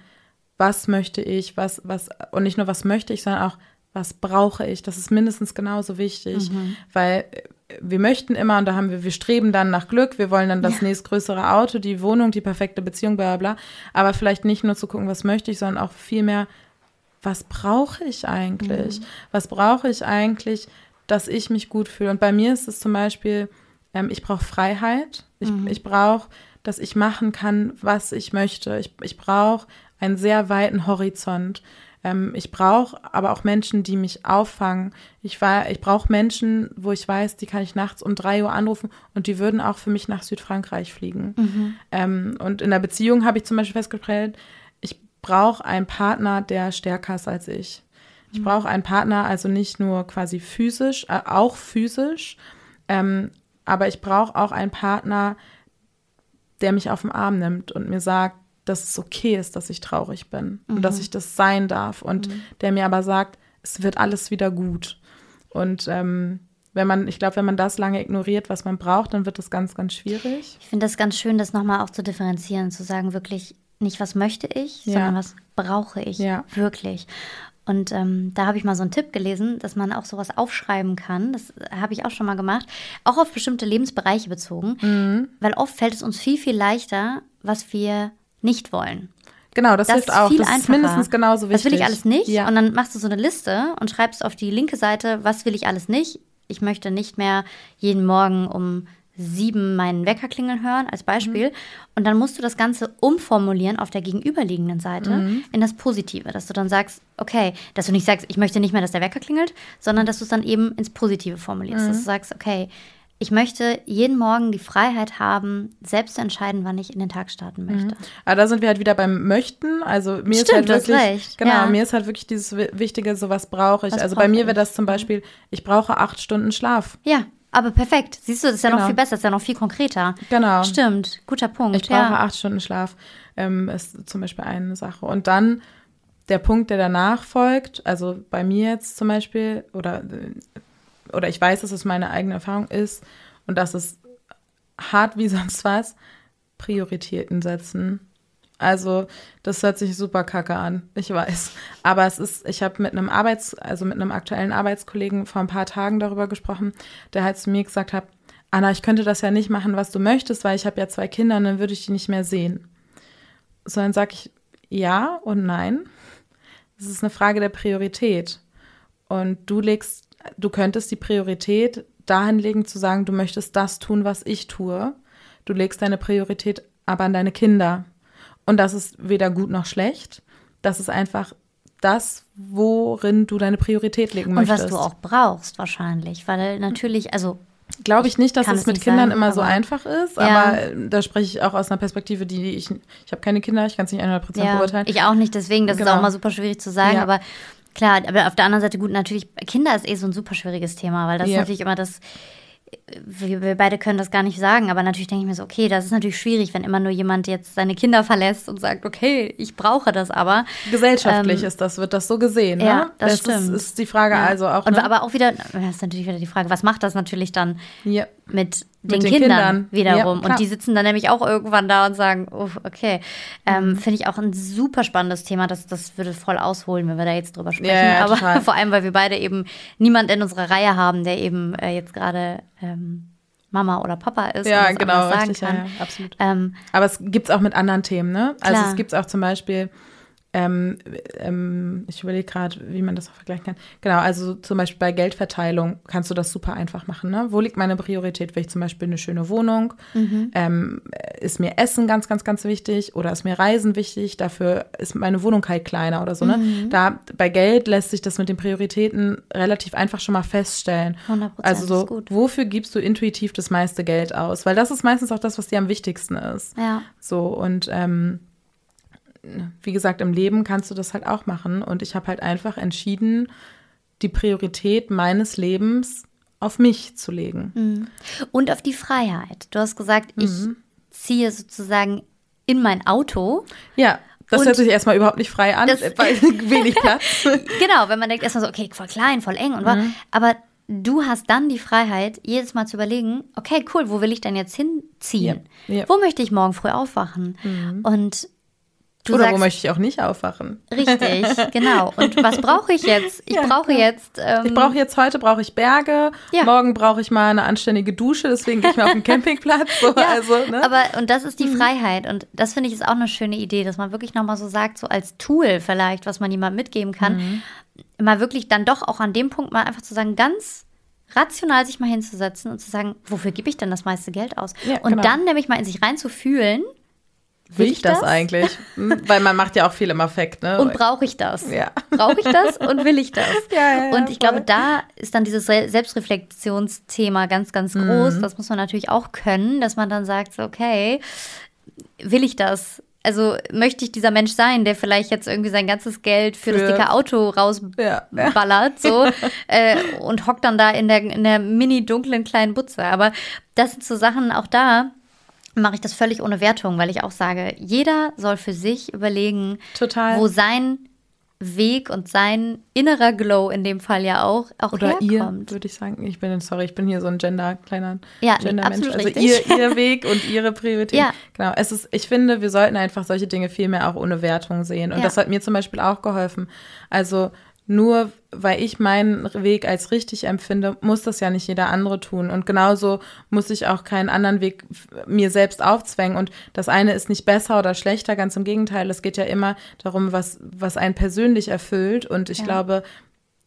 was möchte ich, was, was, und nicht nur was möchte ich, sondern auch, was brauche ich? Das ist mindestens genauso wichtig, weil äh, wir möchten immer, und da haben wir, wir streben dann nach Glück, wir wollen dann das nächstgrößere Auto, die Wohnung, die perfekte Beziehung, bla bla bla. Aber vielleicht nicht nur zu gucken, was möchte ich, sondern auch vielmehr, was brauche ich eigentlich? Was brauche ich eigentlich, dass ich mich gut fühle? Und bei mir ist es zum Beispiel, ähm, ich brauche Freiheit. Ich, ich brauche, dass ich machen kann, was ich möchte. Ich, ich brauche einen sehr weiten Horizont. Ähm, ich brauche aber auch Menschen, die mich auffangen. Ich, war- ich brauche Menschen, wo ich weiß, die kann ich nachts um drei Uhr anrufen und die würden auch für mich nach Südfrankreich fliegen. Ähm, und in der Beziehung habe ich zum Beispiel festgestellt, ich brauche einen Partner, der stärker ist als ich. Ich brauche einen Partner, also nicht nur quasi physisch, äh, auch physisch, ähm, aber ich brauche auch einen Partner, der mich auf den Arm nimmt und mir sagt, dass es okay ist, dass ich traurig bin und dass ich das sein darf und der mir aber sagt, es wird alles wieder gut. Und ähm, wenn man, ich glaube, wenn man das lange ignoriert, was man braucht, dann wird das ganz, ganz schwierig. Ich finde das ganz schön, das nochmal auch zu differenzieren, zu sagen, wirklich nicht, was möchte ich, Ja. sondern was brauche ich Ja. wirklich. Und ähm, da habe ich mal so einen Tipp gelesen, dass man auch sowas aufschreiben kann. Das habe ich auch schon mal gemacht, auch auf bestimmte Lebensbereiche bezogen, Mhm. weil oft fällt es uns viel, viel leichter, was wir nicht wollen. Genau, das, Das hilft ist auch. viel das ist einfacher. mindestens genauso wichtig. Das will ich alles nicht. Ja. Und dann machst du so eine Liste und schreibst auf die linke Seite, was will ich alles nicht. Ich möchte nicht mehr jeden Morgen um sieben meinen Wecker klingeln hören, als Beispiel. Und dann musst du das Ganze umformulieren auf der gegenüberliegenden Seite in das Positive, dass du dann sagst, okay, dass du nicht sagst, ich möchte nicht mehr, dass der Wecker klingelt, sondern dass du es dann eben ins Positive formulierst, dass du sagst, okay, ich möchte jeden Morgen die Freiheit haben, selbst zu entscheiden, wann ich in den Tag starten möchte. Aber da sind wir halt wieder beim Möchten. Also mir ist Stimmt, halt du hast wirklich, recht. genau, Ja. mir ist halt wirklich dieses Wi- Wichtige, so was brauche ich. Was also bei brauche mir wäre das zum Beispiel, ich brauche acht Stunden Schlaf. Ja, aber perfekt. Siehst du, das ist ja noch Genau. viel besser, das ist ja noch viel konkreter. Genau. Stimmt, guter Punkt. Ich brauche ja. acht Stunden Schlaf, ähm, ist zum Beispiel eine Sache. Und dann der Punkt, der danach folgt, also bei mir jetzt zum Beispiel, oder, äh, oder ich weiß, dass es meine eigene Erfahrung ist und dass es hart wie sonst was, Prioritäten setzen. Also, das hört sich super kacke an, ich weiß. Aber es ist, ich habe mit einem Arbeits-, also mit einem aktuellen Arbeitskollegen vor ein paar Tagen darüber gesprochen, der halt zu mir gesagt hat, Anna, ich könnte das ja nicht machen, was du möchtest, weil ich habe ja zwei Kinder und dann würde ich die nicht mehr sehen. So, dann sage ich ja und nein. Es ist eine Frage der Priorität. Und du legst, du könntest die Priorität dahin legen, zu sagen, du möchtest das tun, was ich tue. Du legst deine Priorität aber an deine Kinder. Und das ist weder gut noch schlecht. Das ist einfach das, worin du deine Priorität legen Und möchtest. was du auch brauchst wahrscheinlich, weil natürlich, also Glaube ich nicht, dass es es mit Kindern sagen, immer so einfach ist, Ja. aber äh, da spreche ich auch aus einer Perspektive, die ich, ich habe keine Kinder, ich kann es nicht 100% ja, beurteilen. ich auch nicht, deswegen, das ist Genau. auch mal super schwierig zu sagen, Ja. aber klar, aber auf der anderen Seite gut, natürlich, Kinder ist eh so ein super schwieriges Thema, weil das ist Ja. natürlich immer das, wir, wir beide können das gar nicht sagen, aber natürlich denke ich mir so, okay, das ist natürlich schwierig, wenn immer nur jemand jetzt seine Kinder verlässt und sagt, okay, ich brauche das aber. Gesellschaftlich Ähm, ist das, wird das so gesehen. ja, ne? das ist, stimmt. ist die Frage Ja. also auch. Und ne? aber auch wieder, das ist natürlich wieder die Frage, was macht das natürlich dann ja. Mit Mit den, den Kindern, Kindern. wiederum. Ja, und die sitzen dann nämlich auch irgendwann da und sagen, oh, okay. Ähm, Mhm. Finde ich auch ein super spannendes Thema. Das, das würde voll ausholen, wenn wir da jetzt drüber sprechen. Ja, ja, Aber total. vor allem, weil wir beide eben niemand in unserer Reihe haben, der eben äh, jetzt gerade ähm, Mama oder Papa ist Ja, genau, sagen richtig, kann. absolut. Ähm, Aber es gibt es auch mit anderen Themen, ne? Also Klar. es gibt auch zum Beispiel, ähm, ähm, ich überlege gerade, wie man das auch vergleichen kann. Genau, also zum Beispiel bei Geldverteilung kannst du das super einfach machen, ne? Wo liegt meine Priorität? Will ich zum Beispiel eine schöne Wohnung? Ähm, ist mir Essen ganz, ganz, ganz wichtig? Oder ist mir Reisen wichtig? Dafür ist meine Wohnung halt kleiner oder so, ne? Da, bei Geld lässt sich das mit den Prioritäten relativ einfach schon mal feststellen. 100%, Also so, ist gut. wofür gibst du intuitiv das meiste Geld aus? Weil das ist meistens auch das, was dir am wichtigsten ist. ja. So, und ähm, wie gesagt, im Leben kannst du das halt auch machen. Und ich habe halt einfach entschieden, die Priorität meines Lebens auf mich zu legen. Und auf die Freiheit. Du hast gesagt, Mhm. ich ziehe sozusagen in mein Auto. Ja, das hört sich erstmal überhaupt nicht frei an, weil wenig Platz. Genau, wenn man denkt erstmal so, okay, voll klein, voll eng und was. Aber du hast dann die Freiheit, jedes Mal zu überlegen, okay, cool, wo will ich denn jetzt hinziehen? Ja, ja. Wo möchte ich morgen früh aufwachen? Und du Oder sagst, wo möchte ich auch nicht aufwachen? richtig, genau. Und was brauche ich jetzt? Ich Ja, brauche jetzt. Ähm, Ich brauche jetzt heute brauche ich Berge, Ja. morgen brauche ich mal eine anständige Dusche, deswegen gehe ich mal auf den Campingplatz. So, Ja, also, ne? aber und das ist die Freiheit und das finde ich ist auch eine schöne Idee, dass man wirklich nochmal so sagt, so als Tool vielleicht, was man jemandem mitgeben kann, mal wirklich dann doch auch an dem Punkt mal einfach zu sagen, ganz rational sich mal hinzusetzen und zu sagen, wofür gebe ich denn das meiste Geld aus? Ja, und genau. dann nämlich mal in sich reinzufühlen, will ich das, eigentlich? Hm, Weil man macht ja auch viel im Affekt, ne? und brauche ich das? Ja. Brauche ich das und will ich das? Ja, ja, ja, und ich voll. glaube, da ist dann dieses Re- Selbstreflexionsthema ganz, ganz Mhm. groß. Das muss man natürlich auch können, dass man dann sagt, okay, will ich das? Also möchte ich dieser Mensch sein, der vielleicht jetzt irgendwie sein ganzes Geld für, das Für- dicke Auto Ja, ja. rausballert so äh, und hockt dann da in der, in der mini dunklen kleinen Butze. Aber das sind so Sachen, auch da mache ich das völlig ohne Wertung, weil ich auch sage, jeder soll für sich überlegen, Total. wo sein Weg und sein innerer Glow in dem Fall ja auch, auch Oder ihr, herkommt. würde ich sagen. Ich bin, sorry, ich bin hier so ein Gender, kleiner Ja, Gender-Mensch. Also ihr, ihr Weg und ihre Priorität. Ja. Genau. Es ist, ich finde, wir sollten einfach solche Dinge viel mehr auch ohne Wertung sehen. Und Ja. das hat mir zum Beispiel auch geholfen. Also nur weil ich meinen Weg als richtig empfinde, muss das ja nicht jeder andere tun. Und genauso muss ich auch keinen anderen Weg mir selbst aufzwängen. Und das eine ist nicht besser oder schlechter, ganz im Gegenteil. Es geht ja immer darum, was, was einen persönlich erfüllt. Und ich Ja. glaube,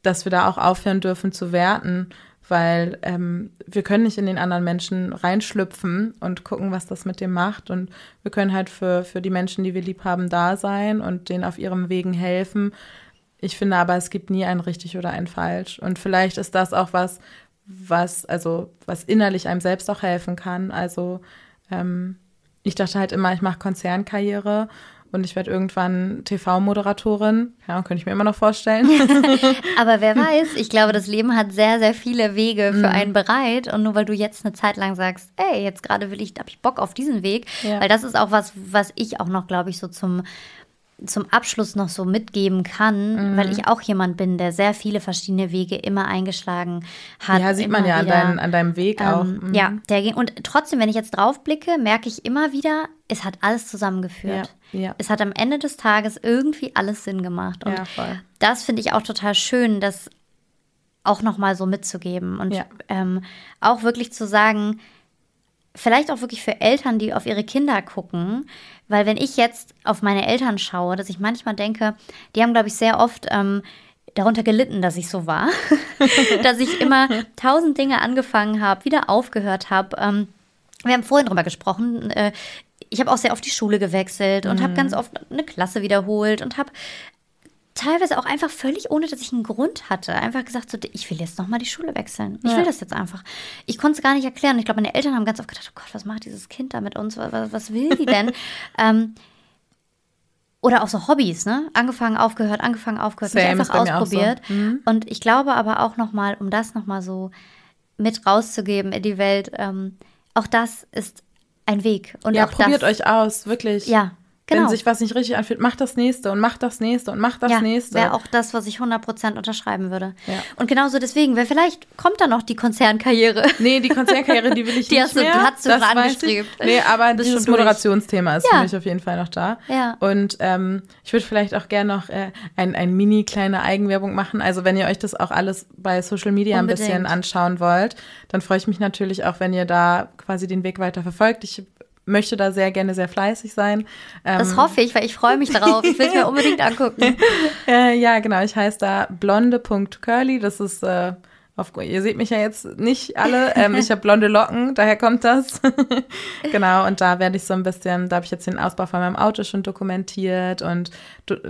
dass wir da auch aufhören dürfen zu werten, weil ähm, wir können nicht in den anderen Menschen reinschlüpfen und gucken, was das mit dem macht. Und wir können halt für, für die Menschen, die wir lieb haben, da sein und denen auf ihrem Wegen helfen. Ich finde aber, es gibt nie ein richtig oder ein falsch. Und vielleicht ist das auch was, was, also was innerlich einem selbst auch helfen kann. Also ähm, ich dachte halt immer, ich mache Konzernkarriere und ich werde irgendwann TV-Moderatorin. Ja, könnte ich mir immer noch vorstellen. Aber wer weiß, ich glaube, das Leben hat sehr, sehr viele Wege für mhm. einen bereit. Und nur weil du jetzt eine Zeit lang sagst, ey, jetzt gerade will ich, habe ich Bock auf diesen Weg, ja. weil das ist auch was, was ich auch noch, glaube ich, so zum zum Abschluss noch so mitgeben kann, mhm. weil ich auch jemand bin, der sehr viele verschiedene Wege immer eingeschlagen hat. Ja, sieht man ja wieder, an, dein, an, deinem Weg ähm, auch. Mhm. Ja, der ging. Und trotzdem, wenn ich jetzt drauf blicke, merke ich immer wieder, es hat alles zusammengeführt. Ja, ja. Es hat am Ende des Tages irgendwie alles Sinn gemacht. Und ja, voll. das finde ich auch total schön, das auch nochmal so mitzugeben. Und ähm, auch wirklich zu sagen, vielleicht auch wirklich für Eltern, die auf ihre Kinder gucken, weil wenn ich jetzt auf meine Eltern schaue, dass ich manchmal denke, die haben, glaube ich, sehr oft ähm, darunter gelitten, dass ich so war, dass ich immer tausend Dinge angefangen habe, wieder aufgehört habe. Ähm, wir haben vorhin drüber gesprochen. Äh, ich habe auch sehr oft die Schule gewechselt und mhm. habe ganz oft eine Klasse wiederholt und habe teilweise auch einfach völlig ohne, dass ich einen Grund hatte, einfach gesagt, so, ich will jetzt nochmal die Schule wechseln. Ich ja. will das jetzt einfach. Ich konnte es gar nicht erklären. Ich glaube, meine Eltern haben ganz oft gedacht, oh Gott, was macht dieses Kind da mit uns? Was, was will die denn? ähm, oder auch so Hobbys, ne? Angefangen, aufgehört, angefangen, aufgehört, Same, mich einfach ausprobiert. So. Mhm. Und ich glaube aber auch nochmal, um das nochmal so mit rauszugeben in die Welt, ähm, auch das ist ein Weg. Und ja, probiert das, euch aus, wirklich. Ja, Genau. Wenn sich was nicht richtig anfühlt, mach das nächste und mach das nächste und mach das ja, nächste. Wäre auch das, was ich 100% unterschreiben würde. Ja. Und genauso deswegen, weil vielleicht kommt da noch die Konzernkarriere. Nee, die Konzernkarriere, die will ich die nicht hast du. Die hast du das angestrebt. Nee, aber Bist dieses Moderationsthema ist ja. für mich auf jeden Fall noch da. Ja. Und ähm, ich würde vielleicht auch gerne noch äh, ein, ein mini kleine Eigenwerbung machen. Also wenn ihr euch das auch alles bei Social Media Unbedingt. ein bisschen anschauen wollt, dann freue ich mich natürlich auch, wenn ihr da quasi den Weg weiter verfolgt. Ich möchte da sehr gerne sehr fleißig sein. Das ähm, hoffe ich, weil ich freue mich darauf. Ich will es mir unbedingt angucken. äh, ja, genau. Ich heiße da blonde.curly. Das ist, äh, auf, ihr seht mich ja jetzt nicht alle. Ähm, ich habe blonde Locken, daher kommt das. genau, und da werde ich so ein bisschen, da habe ich jetzt den Ausbau von meinem Auto schon dokumentiert und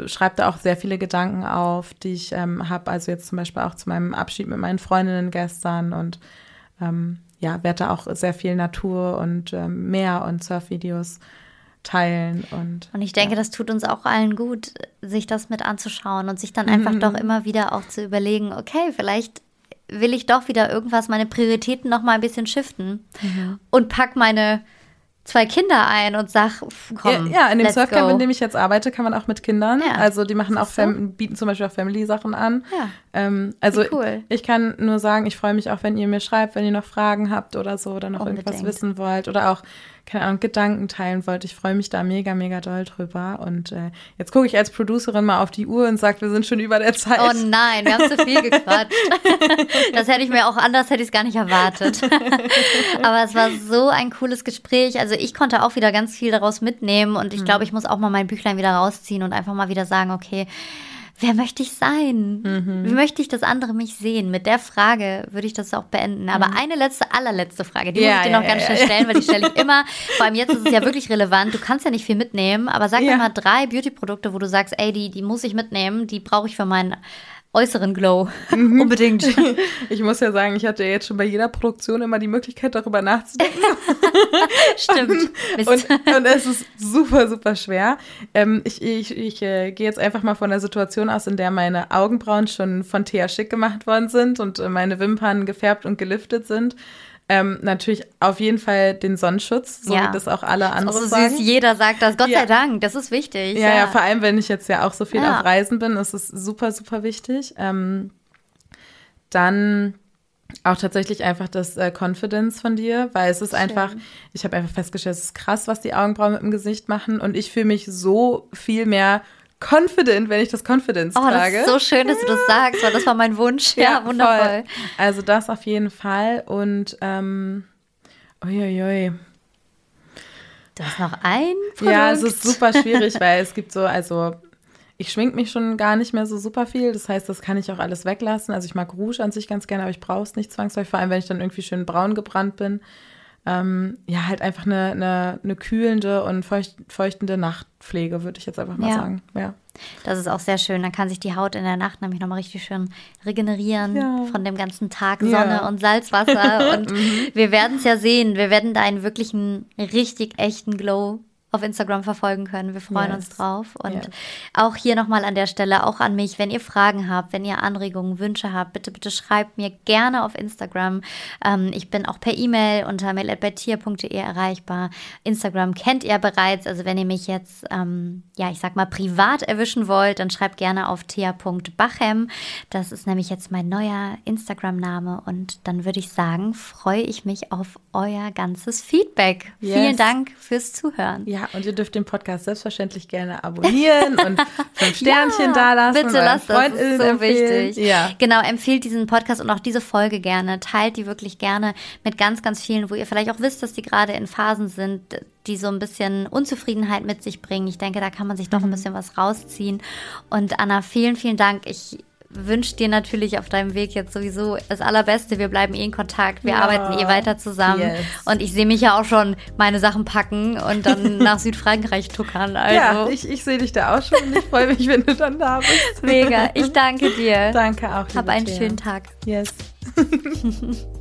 schreibe da auch sehr viele Gedanken auf, die ich ähm, habe. Also jetzt zum Beispiel auch zu meinem Abschied mit meinen Freundinnen gestern und ähm, ja, werde da auch sehr viel Natur und ähm, Meer und Surfvideos teilen. Und, und ich denke, ja. das tut uns auch allen gut, sich das mit anzuschauen und sich dann einfach mhm. doch immer wieder auch zu überlegen, okay, vielleicht will ich doch wieder irgendwas, meine Prioritäten noch mal ein bisschen shiften mhm. und pack meine zwei Kinder ein und sag, komm. Ja, ja in dem Surfcamp, in dem ich jetzt arbeite, kann man auch mit Kindern. Ja, also die machen auch Fam bieten zum Beispiel auch Family-Sachen an. Ja. Ähm, also cool. ich kann nur sagen, ich freue mich auch, wenn ihr mir schreibt, wenn ihr noch Fragen habt oder so oder noch Unbedingt. irgendwas wissen wollt oder auch keine Ahnung, Gedanken teilen wollt. Ich freue mich da mega, mega doll drüber. Und äh, jetzt gucke ich als Producerin mal auf die Uhr und sage, wir sind schon über der Zeit. Oh nein, wir haben zu viel gequatscht. das hätte ich mir auch anders, hätte ich es gar nicht erwartet. Aber es war so ein cooles Gespräch. Also ich konnte auch wieder ganz viel daraus mitnehmen und ich mhm. glaube, ich muss auch mal mein Büchlein wieder rausziehen und einfach mal wieder sagen, okay, wer möchte ich sein? Mhm. Wie möchte ich, dass andere mich sehen? Mit der Frage würde ich das auch beenden. Aber mhm. eine letzte, allerletzte Frage, die ja, muss ich dir noch ja, ganz schnell stellen, weil die stelle ich immer. Vor allem jetzt ist es ja wirklich relevant. Du kannst ja nicht viel mitnehmen, aber sag mir mal drei Beauty-Produkte, wo du sagst, ey, die, die muss ich mitnehmen, die brauche ich für meinen äußeren Glow. Mhm. Unbedingt. Ich muss ja sagen, ich hatte jetzt schon bei jeder Produktion immer die Möglichkeit, darüber nachzudenken. Stimmt. Und, und, und, es ist super, super schwer. Ähm, ich ich, ich äh, gehe jetzt einfach mal von der Situation aus, in der meine Augenbrauen schon von Thea Schick gemacht worden sind und äh, meine Wimpern gefärbt und geliftet sind. Ähm, natürlich auf jeden Fall den Sonnenschutz, so ja. wie das auch alle anderen so sagen. süß, jeder sagt das. Gott ja. sei Dank, das ist wichtig. Ja, ja, ja, vor allem, wenn ich jetzt ja auch so viel auf Reisen bin, ist es super, super wichtig. Ähm, dann auch tatsächlich einfach das äh, Confidence von dir, weil es ist Schön. einfach, ich habe einfach festgestellt, es ist krass, was die Augenbrauen mit dem Gesicht machen und ich fühle mich so viel mehr confident, wenn ich das Confidence oh, trage. Das ist so schön, dass du das sagst, weil das war mein Wunsch. Ja, ja wundervoll. Voll. Also das auf jeden Fall und ähm, uiuiui. Du hast noch ein Produkt? Ja, es ist super schwierig, weil es gibt so, also ich schmink mich schon gar nicht mehr so super viel. Das heißt, das kann ich auch alles weglassen. Also ich mag Rouge an sich ganz gerne, aber ich brauche es nicht zwangsläufig, vor allem wenn ich dann irgendwie schön braun gebrannt bin. Ähm, ja, halt einfach eine, eine, eine kühlende und feucht, feuchtende Nachtpflege, würde ich jetzt einfach mal Ja. sagen. Ja. Das ist auch sehr schön. Dann kann sich die Haut in der Nacht nämlich nochmal richtig schön regenerieren Ja. von dem ganzen Tag Ja. Sonne und Salzwasser. und wir werden es ja sehen. Wir werden da einen wirklichen, richtig echten Glow auf Instagram verfolgen können. Wir freuen Yes. uns drauf. Und Yes. auch hier nochmal an der Stelle, auch an mich, wenn ihr Fragen habt, wenn ihr Anregungen, Wünsche habt, bitte, bitte schreibt mir gerne auf Instagram. Ähm, ich bin auch per E-Mail unter mail.beitier.de erreichbar. Instagram kennt ihr bereits. Also wenn ihr mich jetzt, ähm, ja, ich sag mal, privat erwischen wollt, dann schreibt gerne auf thea.bachem. Das ist nämlich jetzt mein neuer Instagram-Name. Und dann würde ich sagen, freue ich mich auf euer ganzes Feedback. Yes. Vielen Dank fürs Zuhören. Ja, und ihr dürft den Podcast selbstverständlich gerne abonnieren und fünf Sternchen Ja, dalassen. Bitte euren lasst das, das ist so empfehlen. wichtig. Ja. Genau, empfehlt diesen Podcast und auch diese Folge gerne. Teilt die wirklich gerne mit ganz, ganz vielen, wo ihr vielleicht auch wisst, dass die gerade in Phasen sind, die so ein bisschen Unzufriedenheit mit sich bringen. Ich denke, da kann man sich doch ein Mhm. bisschen was rausziehen. Und Anna, vielen, vielen Dank. Ich wünsche dir natürlich auf deinem Weg jetzt sowieso das Allerbeste. Wir bleiben eh in Kontakt. Wir Ja. arbeiten eh weiter zusammen. Yes. Und ich sehe mich ja auch schon meine Sachen packen und dann nach Südfrankreich tuckern. Also Ja, ich, ich sehe dich da auch schon und ich freue mich, wenn du dann da bist. mega. Ich danke dir. Danke auch. Hab einen Thea. schönen Tag. Yes.